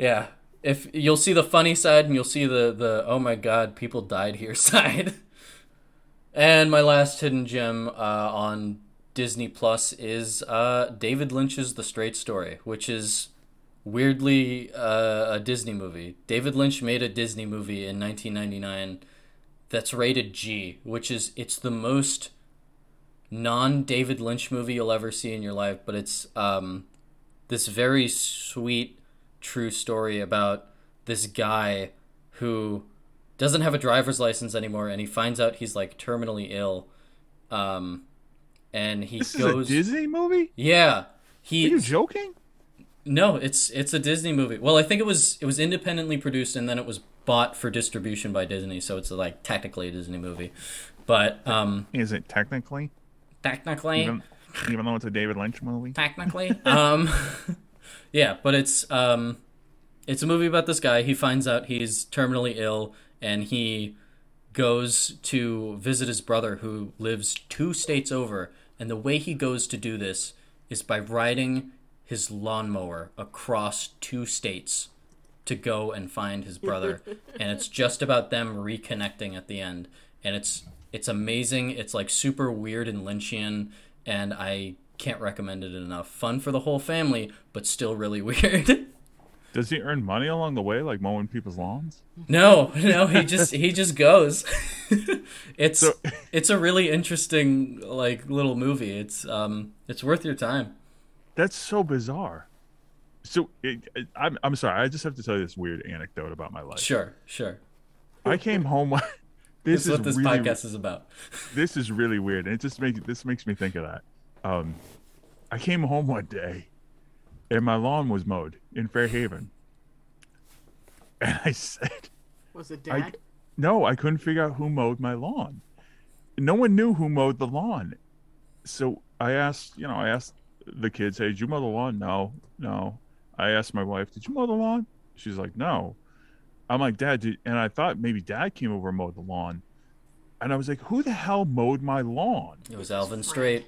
yeah. If you'll see the funny side and you'll see the the oh my god people died here side. And my last hidden gem uh, on Disney Plus is uh, David Lynch's The Straight Story, which is weirdly uh, a Disney movie. David Lynch made a Disney movie in 1999 that's rated G, which is it's the most non David Lynch movie you'll ever see in your life, but it's um, this very sweet, true story about this guy who doesn't have a driver's license anymore, and he finds out he's like terminally ill. Um, and he This goes, is a Disney movie? yeah, Are he you joking? no, it's it's a Disney movie. Well, I think it was it was independently produced and then it was bought for distribution by Disney, so it's like technically a Disney movie. But um Is it technically? technically Even, even though it's a David Lynch movie? technically um yeah, but it's um it's a movie about this guy. He finds out he's terminally ill and he goes to visit his brother who lives two states over. And the way he goes to do this is by riding his lawnmower across two states to go and find his brother. And it's just about them reconnecting at the end. And it's it's amazing. It's like super weird and lynchian. And i can't recommend it enough fun for the whole family but still really weird Does he earn money along the way, like mowing people's lawns? No, no, he just he just goes. it's So- it's a really interesting like little movie. It's um it's worth your time. That's so bizarre. So it, it- I'm I'm sorry. I just have to tell you this weird anecdote about my life. Sure, sure. I came home. this That's is what this really, podcast is about. This is really weird, and it just makes this makes me think of that. Um, I came home one day, and my lawn was mowed in Fairhaven, and I said, Was it I, dad? "No, I couldn't figure out who mowed my lawn. No one knew who mowed the lawn." So I asked, you know, I asked the kids, "Hey, did you mow the lawn?" No, no. I asked my wife, "Did you mow the lawn?" She's like, "No." I'm like, "Dad," did, and I thought maybe Dad came over and mowed the lawn, and I was like, "Who the hell mowed my lawn?" It was Alvin Straight.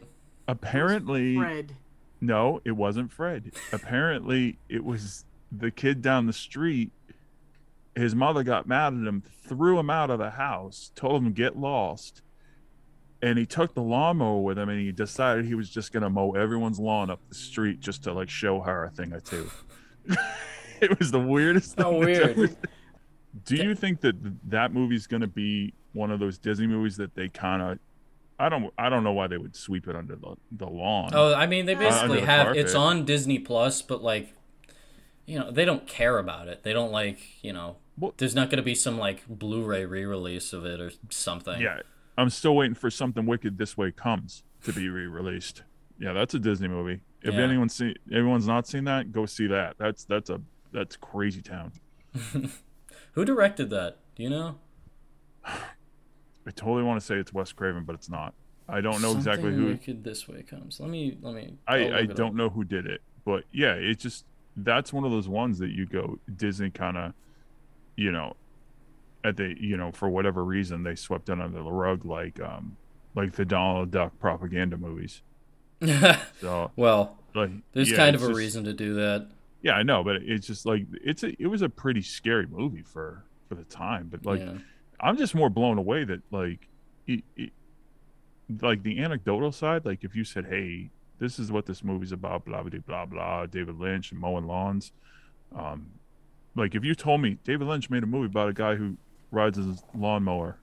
Apparently, Fred. No, it wasn't Fred. Apparently, it was the kid down the street. His mother got mad at him, threw him out of the house, told him to get lost, and he took the lawnmower with him, and he decided he was just gonna mow everyone's lawn up the street just to like show her a thing or two. it was the weirdest thing. How weird. ever- Do you think that th- that movie's gonna be one of those Disney movies that they kind of? I don't. I don't know why they would sweep it under the, the lawn. Oh, I mean, they Uh, basically the have it's on Disney Plus, but like, you know, they don't care about it. They don't like, you know, Well- there's not going to be some like Blu-ray re-release of it or something. Yeah, I'm still waiting for something wicked. This way comes to be re-released. Yeah, that's a Disney movie. If Yeah. anyone's seen, everyone's not seen that, go see that. That's that's a that's crazy town. Who directed that? Do you know? I totally want to say it's Wes Craven, but it's not. I don't know exactly who. Wicked this way comes. Let me let me. I I don't up. know who did it, but yeah, it just that's one of those ones that you go Disney kind of, you know, at the you know for whatever reason they swept it under the rug like um like the Donald Duck propaganda movies. So well, like there's yeah, kind of a just- reason to do that. Yeah, I know, but it's just like it's a it was a pretty scary movie for for the time. But like yeah. I'm just more blown away that like it, it, like the anecdotal side. Like if you said, "Hey, this is what this movie's about," blah blah blah blah, David Lynch and mowing lawns. Um, like if you told me David Lynch made a movie about a guy who rides his lawnmower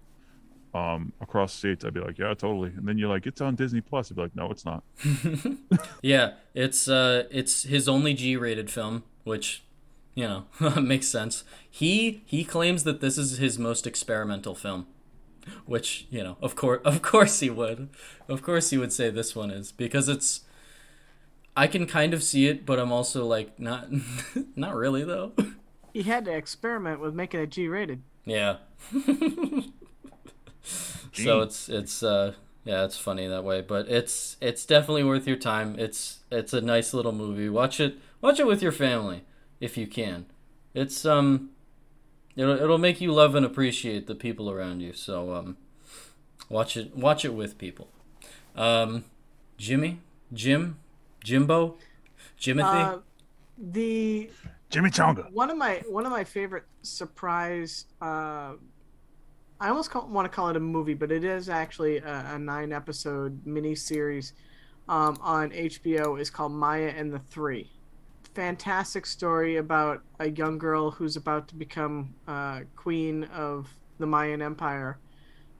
um across states, I'd be like, "Yeah, totally." And then you're like, "It's on Disney Plus." I'd be like, "No, it's not." Yeah, it's uh, it's his only G-rated film, which, you know, makes sense. He he claims that this is his most experimental film, which you know, of course, of course he would, of course he would say this one is because it's. I can kind of see it, but I'm also like not, not really though. He had to experiment with making it G-rated. Yeah. so it's it's uh yeah, it's funny that way, but it's it's definitely worth your time. It's it's a nice little movie. Watch it watch it with your family if you can. It's um it'll it'll make you love and appreciate the people around you. So um watch it watch it with people. Um Jimmy, Jim, Jimbo, Jimothy. Uh, the Jimmy Chonga. one of my one of my favorite surprise uh i almost call, want to call it a movie but it is actually a, a nine episode mini series um, on hbo is called maya and the three fantastic story about a young girl who's about to become uh, queen of the mayan empire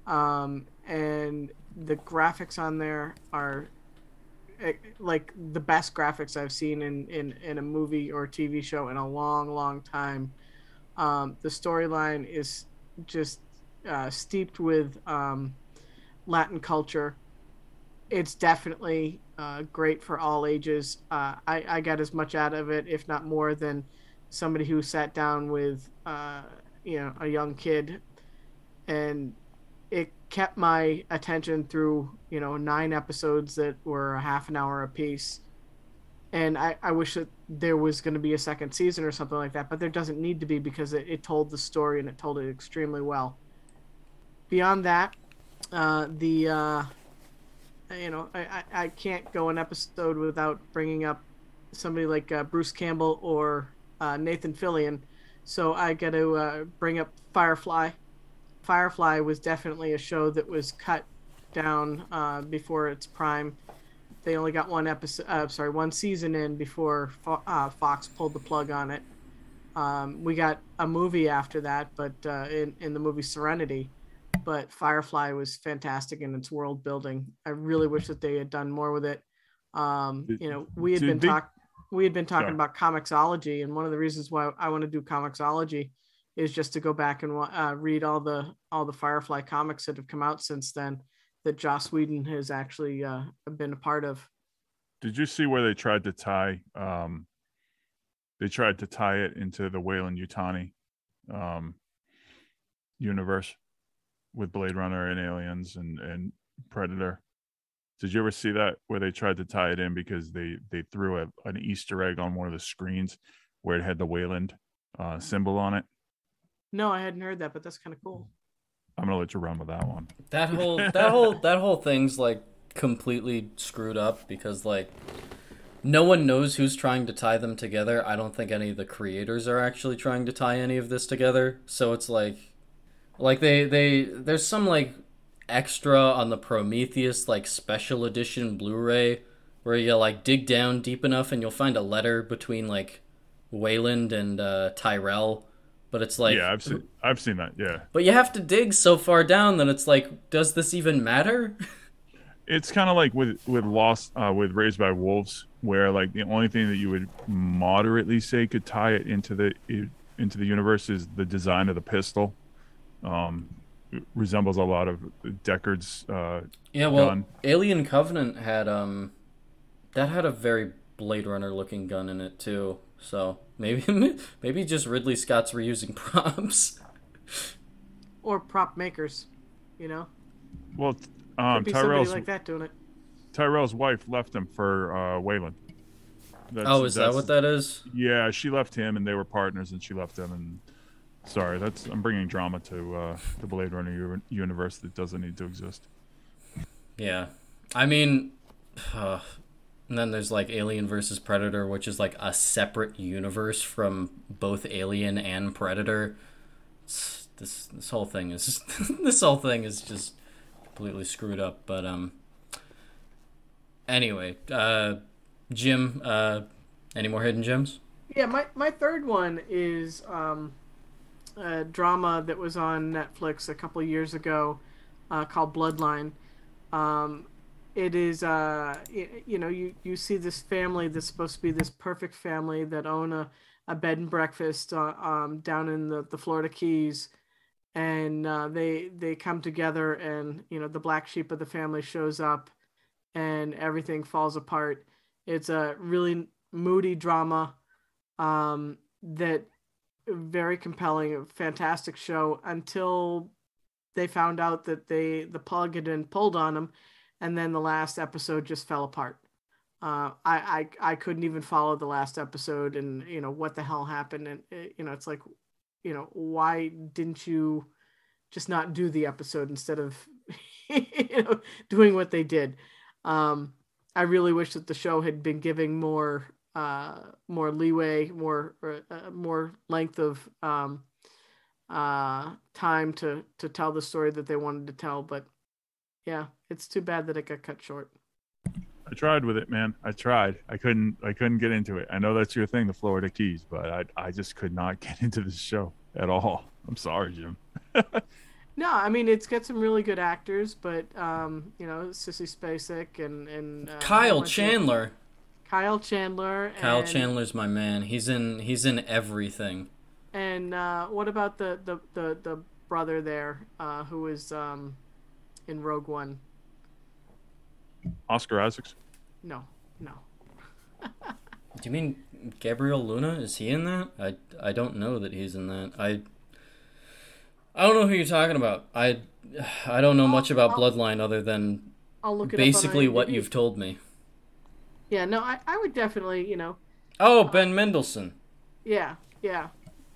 um, and the graphics on there are eh, like the best graphics I've seen in, in, in a movie or TV show in a long, long time. Um, the storyline is just uh, steeped with um, Latin culture. It's definitely uh, great for all ages. Uh, I, I got as much out of it, if not more, than somebody who sat down with uh, you know a young kid, and it kept my attention through you know nine episodes that were a half an hour apiece. And i, I wish that there was going to be a second season or something like that but there doesn't need to be because it, it told the story and it told it extremely well. Beyond that uh, the uh, you know I, I, can't go an episode without bringing up somebody like uh, bruce campbell or uh, nathan fillion so i got to uh, bring up firefly Firefly was definitely a show that was cut down uh, before its prime. They only got one episode, uh, sorry, one season in before Fo- uh, Fox pulled the plug on it. Um, we got a movie after that, but in in the movie Serenity. But Firefly was fantastic in its world building. I really wish that they had done more with it. Um, you know, we had been they- talk we had been talking Sorry. about ComiXology, and one of the reasons why I want to do ComiXology is just to go back and uh, read all the all the Firefly comics that have come out since then that Joss Whedon has actually uh, been a part of. Did you see where they tried to tie? Um, they tried to tie it into the Weyland-Yutani um, universe with Blade Runner and Aliens and and Predator. Did you ever see that where they tried to tie it in because they they threw a, an Easter egg on one of the screens where it had the Weyland uh, symbol on it? No, I hadn't heard that, but that's kind of cool. I'm gonna let you run with that one. That whole that whole that whole thing's like completely screwed up because like no one knows who's trying to tie them together. I don't think any of the creators are actually trying to tie any of this together. So it's like like they they there's some like extra on the Prometheus like special edition Blu-ray where you like dig down deep enough and you'll find a letter between like Weyland and uh, Tyrell. But it's like yeah, I've seen I've seen that. Yeah, but you have to dig so far down that it's like, does this even matter? it's kind of like with with Lost, uh, with Raised by Wolves, where like the only thing that you would moderately say could tie it into the into the universe is the design of the pistol. Um, resembles a lot of Deckard's. Uh, yeah, well, gun. Alien Covenant had um, that had a very Blade Runner looking gun in it too. So maybe maybe just Ridley Scott's reusing props. or prop makers, you know. Well, um, Tyrell's like that doing it. Tyrell's wife left him for uh, Weyland. That's, oh, is that what that is? Yeah, she left him, and they were partners, and she left him. And sorry, that's I'm bringing drama to uh, the Blade Runner u- universe that doesn't need to exist. Yeah, I mean, uh, and then there's like Alien versus Predator, which is like a separate universe from both Alien and Predator. It's, this this whole thing is just, this whole thing is just completely screwed up. But um, anyway, uh, Jim, uh, any more hidden gems? Yeah, my my third one is um, a drama that was on Netflix a couple years ago uh, called Bloodline. Um, it is uh you know you you see this family that's supposed to be this perfect family that own a, a bed and breakfast uh, um down in the, the Florida Keys and uh, they they come together and you know the black sheep of the family shows up and everything falls apart it's a really moody drama um that very compelling fantastic show until they found out that they the plug had been pulled on them and then the last episode just fell apart. Uh, I, I I couldn't even follow the last episode, and you know what the hell happened, and uh, you know it's like, you know, why didn't you just not do the episode instead of you know doing what they did? Um, I really wish that the show had been giving more uh, more leeway, more uh, more length of um, uh, time to to tell the story that they wanted to tell, but yeah, it's too bad that it got cut short. I tried with it, man. I tried. I couldn't. I couldn't get into it. I know that's your thing, the Florida Keys, but I I just could not get into this show at all. I'm sorry, Jim. no, I mean it's got some really good actors, but um, you know, Sissy Spacek and and uh, Kyle Chandler. Kyle Chandler. Kyle Chandler's my man. He's in. He's in everything. And uh, what about the the the, the brother there, uh, who is um, in Rogue One? Oscar Isaacs? No, no. Do you mean Gabriel Luna? Is he in that? I I don't know that he's in that. I I don't know who you're talking about. I I don't know much about I'll, Bloodline other than I'll look basically what you've told me. Yeah, no, I, I would definitely, you know. Oh, Ben Mendelsohn. Yeah, yeah.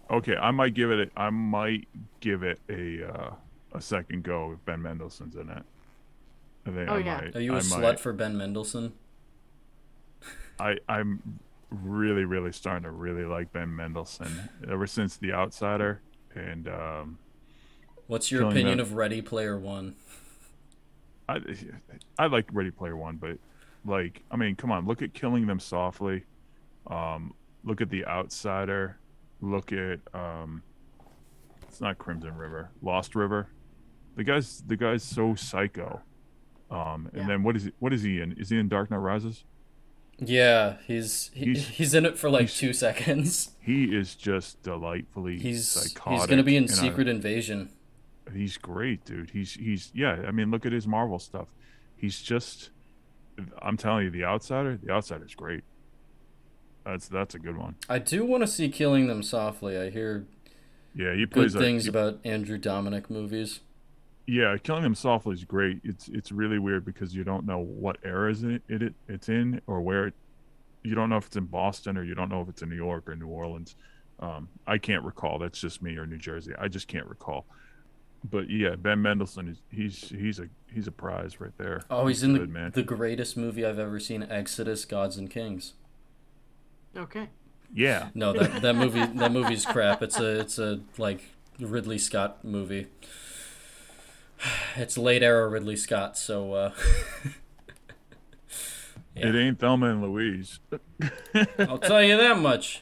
Okay, I might give it. A, I might give it a uh, a second go if Ben Mendelsohn's in it. I think oh, I yeah. might. Are you a I slut might. for Ben Mendelsohn? I I'm really really starting to really like Ben Mendelsohn ever since The Outsider and. um What's your opinion them. of Ready Player One? I I like Ready Player One, but like I mean, come on, look at Killing Them Softly. Um, look at The Outsider. Look at um, it's not Crimson River, Lost River. The guy's the guy's so psycho. Um, and yeah. then what is he, what is he in? Is he in Dark Knight Rises? Yeah, he's he, he's, he's in it for like two seconds. He is just delightfully he's, psychotic. He's gonna be in Secret Invasion. He's great, dude. He's he's yeah. I mean, look at his Marvel stuff. He's just. I'm telling you, the Outsider. The Outsider's great. That's that's a good one. I do want to see Killing Them Softly. I hear yeah, he plays good things about Andrew Dominik movies. Yeah, Killing Them Softly is great. It's it's really weird because you don't know what era is it, it it's in or where it, you don't know if it's in Boston or you don't know if it's in New York or New Orleans. Um, I can't recall. That's just me or New Jersey. I just can't recall. But yeah, Ben Mendelsohn is he's he's a he's a prize right there. Oh, he's in good, the man. the greatest movie I've ever seen, Exodus: Gods and Kings. Okay. Yeah, No, that that movie that movie's crap. It's a it's a like Ridley Scott movie. It's late era Ridley Scott, so uh, Yeah. it ain't Thelma and Louise. I'll tell you that much.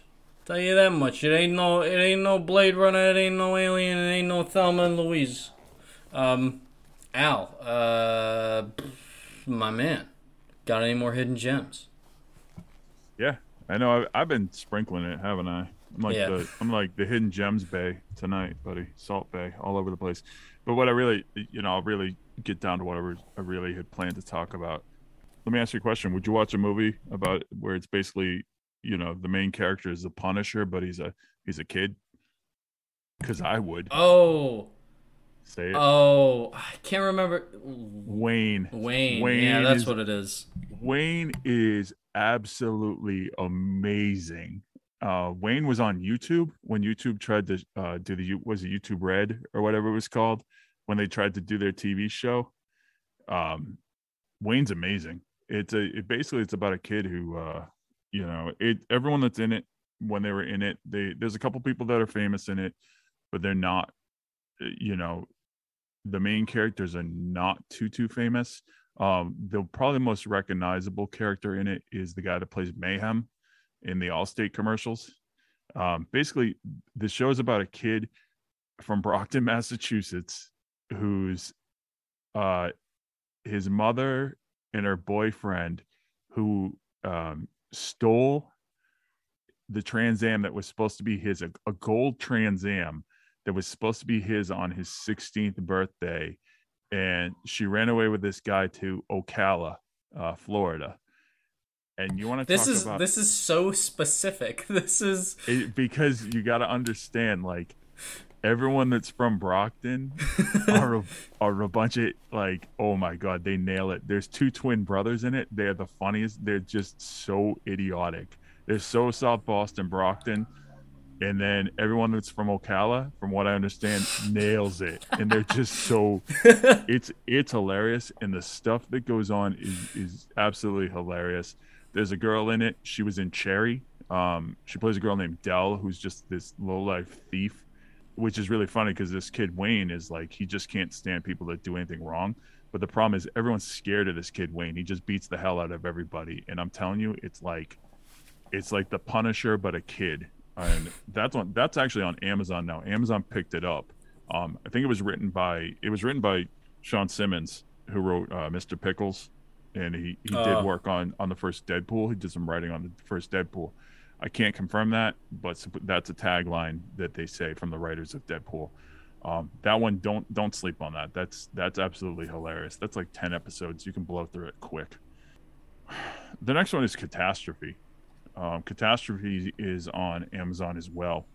Tell you that much. It ain't no it ain't no Blade Runner. It ain't no Alien. It ain't no Thelma and Louise. Um, Al, uh, my man, got any more hidden gems? Yeah, I know. I've, I've been sprinkling it, haven't I? I'm like Yeah. the I'm like the hidden gems bay tonight, buddy. Salt Bae, all over the place. But what I really, you know, I'll really get down to what I, was, I really had planned to talk about. Let me ask you a question: Would you watch a movie about where it's basically, you know, the main character is the Punisher, but he's a he's a kid? Because I would Oh, say it. oh, I can't remember. Wayne. Wayne. Wayne yeah, that's is- what it is. Wayne is absolutely amazing. Uh, Wayne was on YouTube when YouTube tried to uh, do the was it YouTube Red or whatever it was called when they tried to do their TV show. Um, Wayne's amazing. It's a it basically it's about a kid who uh, you know it everyone that's in it when they were in it they there's a couple people that are famous in it but they're not uh, you know the main characters are not too too famous um, the probably most recognizable character in it is the guy that plays Mayhem in the Allstate commercials. Um, basically, the show is about a kid from Brockton, Massachusetts, who's uh, his mother and her boyfriend who um, stole the Trans Am that was supposed to be his, a, a gold Trans Am that was supposed to be his on his 16th birthday and she ran away with this guy to Ocala, uh, Florida. And you want to This talk is about this is so specific. This is it, because you got to understand, like everyone that's from Brockton are a, are a bunch of like, oh my god, they nail it. There's two twin brothers in it. They're the funniest. They're just so idiotic. They're so South Boston, Brockton. And then everyone that's from Ocala, from what I understand, nails it. And they're just so it's it's hilarious and the stuff that goes on is is absolutely hilarious there's a girl in it she was in cherry um she plays a girl named dell who's just this low life thief which is really funny because this kid wayne is like he just can't stand people that do anything wrong. But the problem is everyone's scared of this kid wayne. He just beats the hell out of everybody. And i'm telling you it's like it's like the punisher but a kid. And that's on that's actually on amazon now. Amazon picked it up. Um i think it was written by it was written by Shawn Simmons who wrote uh, mr pickles. And he, he Oh. did work on on the first deadpool. He did some writing on the first deadpool i can't confirm that but that's a tagline that they say from the writers of deadpool. Um, that one don't don't sleep on that. That's that's absolutely hilarious. That's like 10 episodes. You can blow through it quick. The next one is catastrophe. Um, catastrophe is on amazon as well.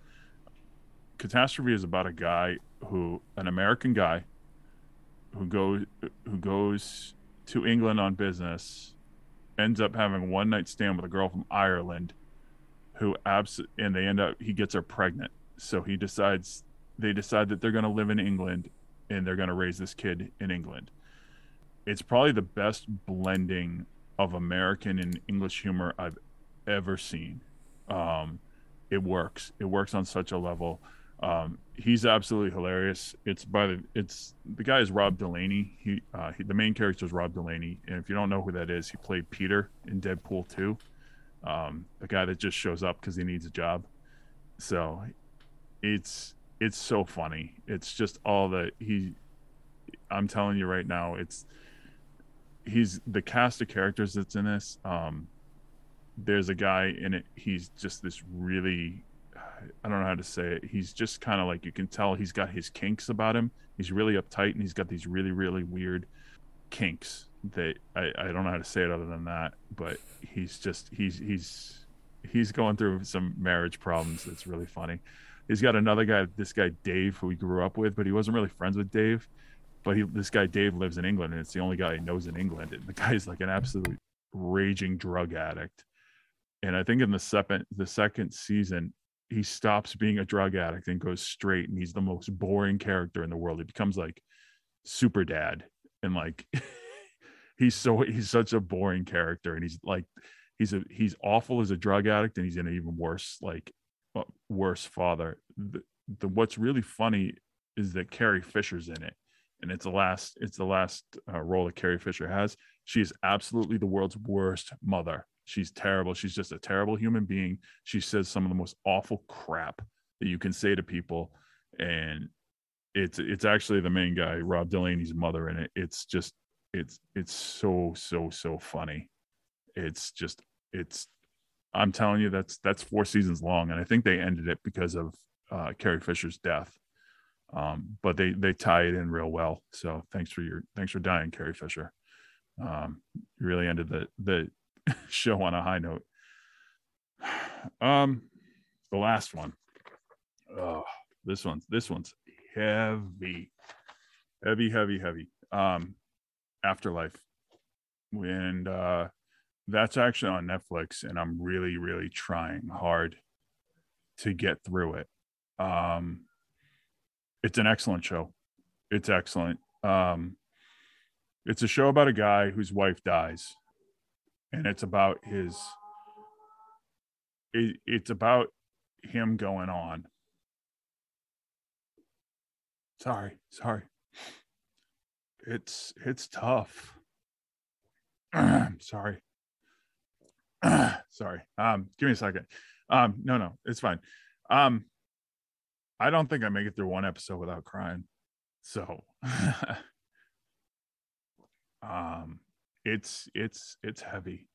Catastrophe is about a guy who an american guy who goes who goes to england on business ends up having a one night stand with a girl from ireland who abs and they end up he gets her pregnant. So he decides they decide that they're going to live in england and they're going to raise this kid in england. It's probably the best blending of american and english humor i've ever seen. Um it works. It works on such a level. Um he's absolutely hilarious. It's by the it's the guy is rob delaney. He, uh, he the main character is rob delaney. And if you don't know who that is he played peter in deadpool 2 um guy that just shows up because he needs a job. So it's it's so funny. It's just all that he i'm telling you right now it's he's the cast of characters that's in this um there's a guy in it he's just this really i don't know how to say it. He's just kind of like you can tell he's got his kinks about him. He's really uptight and he's got these really really weird kinks that i, I don't know how to say it other than that but he's just he's he's he's going through some marriage problems that's really funny. He's got another guy this guy dave who he grew up with but he wasn't really friends with dave. But he this guy dave lives in england and it's the only guy he knows in england. And the guy's like an absolute raging drug addict. And i think in the second the second season he stops being a drug addict and goes straight and he's the most boring character in the world. He becomes like super dad and like he's so he's such a boring character and he's like he's a he's awful as a drug addict and he's an even worse like uh, worse father. The, the what's really funny is that carrie fisher's in it and it's the last it's the last uh, role that carrie fisher has. She is absolutely the world's worst mother. She's terrible. She's just a terrible human being. She says some of the most awful crap that you can say to people and it's it's actually the main guy rob delaney's mother in it. It's just it's it's so so so funny. It's just it's i'm telling you that's that's four seasons long and i think they ended it because of uh carrie fisher's death. Um but they they tie it in real well. So thanks for your thanks for dying carrie fisher. Um you really ended the the show on a high note. Um the last one. Oh this one's this one's heavy. Heavy heavy heavy. Um afterlife. And uh that's actually on netflix and i'm really really trying hard to get through it. Um it's an excellent show. It's excellent. Um it's a show about a guy whose wife dies and it's about his it, it's about him going on. Sorry sorry it's it's tough. Sorry. Sorry. Um give me a second. Um no no it's fine. Um i don't think i make it through one episode without crying. So um it's it's it's heavy.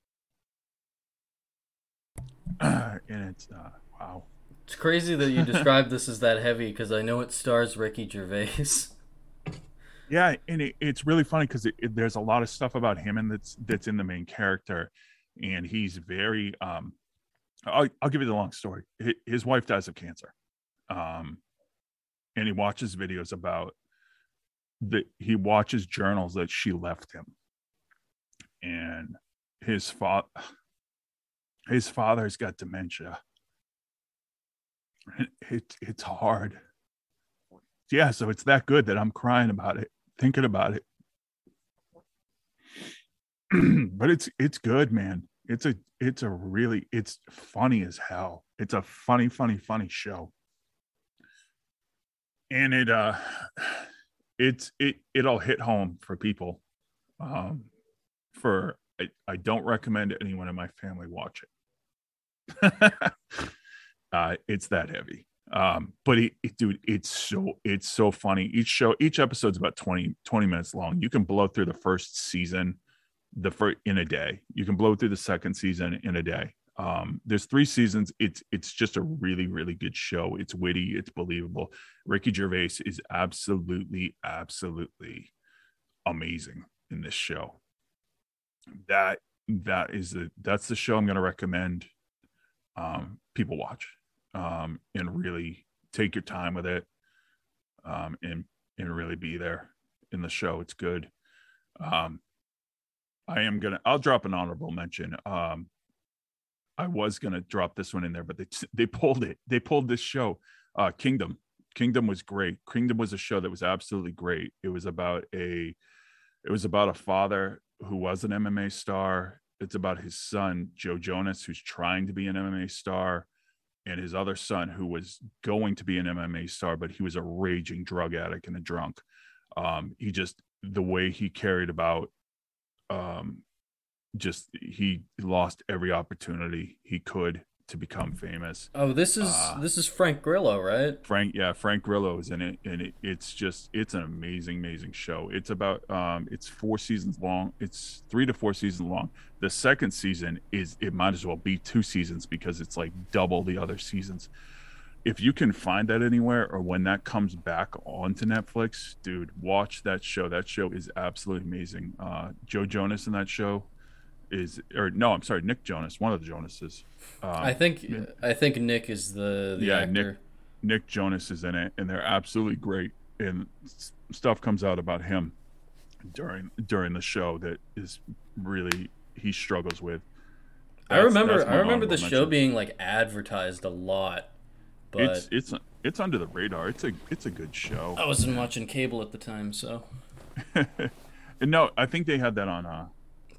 And it's uh wow. It's crazy that you described this as that heavy because I know it stars Ricky Gervais. yeah and it, it's really funny because there's a lot of stuff about him and that's that's in the main character and he's very um I'll, I'll give you the long story. His wife dies of cancer um and he watches videos about that he watches journals that she left him. And his father his father's got dementia. It, it it's hard. Yeah so it's that good that i'm crying about it thinking about it. But it's it's good man. It's a it's a really it's funny as hell. It's a funny funny funny show. And it uh it's it it'll hit home for people. Um for i, I don't recommend anyone in my family watch it. Uh it's that heavy um but it, it dude it's so it's so funny. Each show each episode's about 20 20 minutes long. You can blow through the first season the first in a day. You can blow through the second season in a day. Um there's three seasons. It's it's just a really really good show. It's witty. It's believable. Ricky gervais is absolutely absolutely amazing in this show. That that is the that's the show i'm going to recommend um people watch um and really take your time with it um and and really be there in the show. It's good. Um i am gonna i'll drop an honorable mention. Um i was gonna drop this one in there but they they pulled it they pulled this show uh kingdom. Kingdom was great. Kingdom was a show that was absolutely great. It was about a it was about a father who was an mma star. It's about his son joe jonas who's trying to be an mma star and his other son who was going to be an mma star but he was a raging drug addict and a drunk. Um he just the way he carried about um just he lost every opportunity he could to become famous Oh, this is Uh, this is Frank Grillo, right? Frank, yeah, Frank Grillo is in it, and it, it's just it's an amazing, amazing show. It's about um, it's four seasons long. It's three to four seasons long. The second season is it might as well be two seasons because it's like double the other seasons. If you can find that anywhere, or when that comes back onto Netflix, dude, watch that show. That show is absolutely amazing. Uh, Joe Jonas in that show is, or no, I'm sorry, Nick Jonas, one of the Jonases. Um, I think I think Nick is the the Yeah, actor. Nick- Nick Jonas is in it, and they're absolutely great. And stuff comes out about him during during the show that is really he struggles with. I remember I remember the honorable show being like advertised a lot but It's it's it's under the radar. It's a it's a good show. I wasn't watching cable at the time, so no, I think they had that on. uh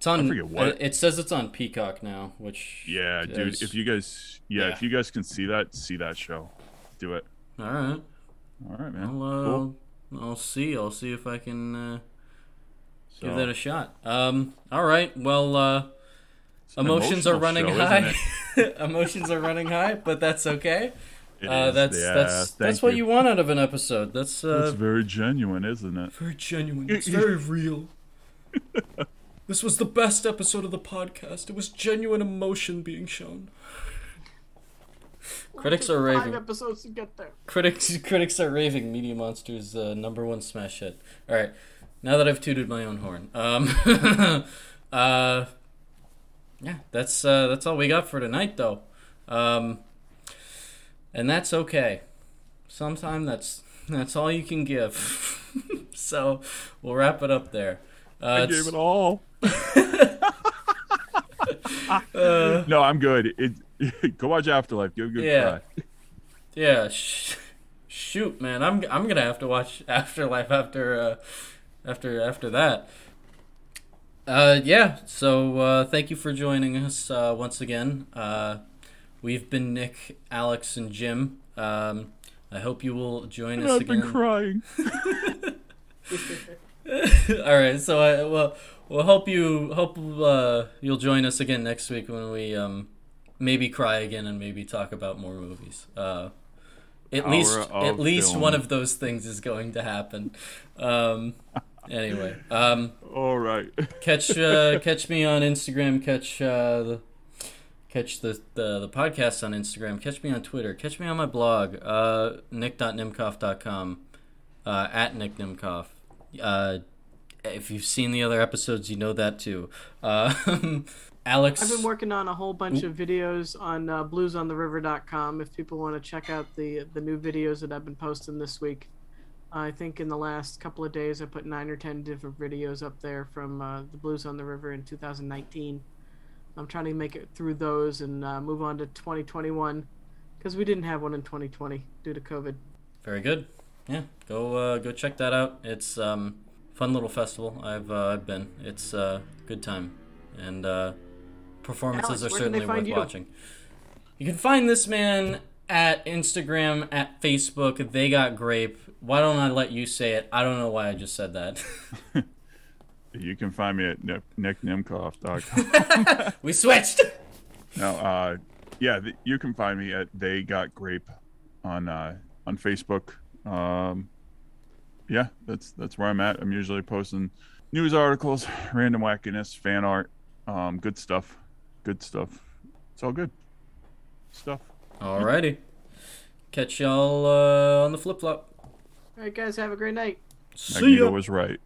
it's on. forget what. It says it's on Peacock now, which Yeah, dude. If you guys, yeah, Yeah. if you guys can see that, see that show. Do it. all right. All right, man. I'll, uh, cool. I'll see. I'll see if I can uh, give that a shot. Um. All right. Well, uh, emotions are running show, high. emotions are running high, but that's okay. Uh, that's Yeah, that's that's what you want out of an episode. That's uh, It's very genuine, isn't it? very genuine. It's very real. this was the best episode of the podcast. It was genuine emotion being shown. Critics Took are Five raving. episodes to get there. Critics critics are raving. Media Monsters uh, number one smash hit. All right, now that I've tooted my own horn, um, uh, yeah, that's uh, that's all we got for tonight, though, um, and that's okay. Sometime that's that's all you can give. so we'll wrap it up there. Uh, I gave it all. Uh, No, I'm good. It, go watch Afterlife. Give a good Yeah. cry. Yeah, sh- shoot, man, I'm I'm gonna have to watch Afterlife after uh, after after that. Uh, yeah. So uh, thank you for joining us uh, once again. Uh, we've been Nick, Alex, and Jim. Um, I hope you will join And us I've been crying. All right. So I well we'll hope you hope uh, you'll join us again next week when we um maybe cry again and maybe talk about more movies. Uh, at least at least film. one of those things is going to happen. Um, anyway, um, All right. catch uh, catch me on Instagram. Catch uh, the catch the, the the podcast on Instagram. Catch me on Twitter. Catch me on my blog, uh, nick.nimkoff.com, uh, at Nick Nimkoff. Uh, if you've seen the other episodes, you know that too. Uh, Alex, I've been working on a whole bunch of videos on uh, bluesontheriver.com if people want to check out the the new videos that I've been posting this week. I think in the last couple of days I put nine or ten different videos up there from uh, the Blues on the River in 2019. I'm trying to make it through those and uh, move on to 2021 because we didn't have one in 2020 due to COVID. Very good. Yeah, go uh, go check that out. It's um fun little festival. I've uh, I've been. It's uh good time, and uh, performances Alex, are where can they certainly worth you? watching. You can find this man at Instagram, at Facebook. They got grape. Why don't I let you say it? I don't know why I just said that. You can find me at nick- nicknimkoff.com. we switched. no, uh, yeah, th- you can find me at They Got Grape on uh, on Facebook. Um, yeah, that's that's where I'm at. I'm usually posting news articles, random wackiness, fan art, um, good stuff, good stuff. It's all good stuff. Alrighty. Catch y'all uh, on the flip flop. All right, guys, have a great night. See Magneto ya. was right.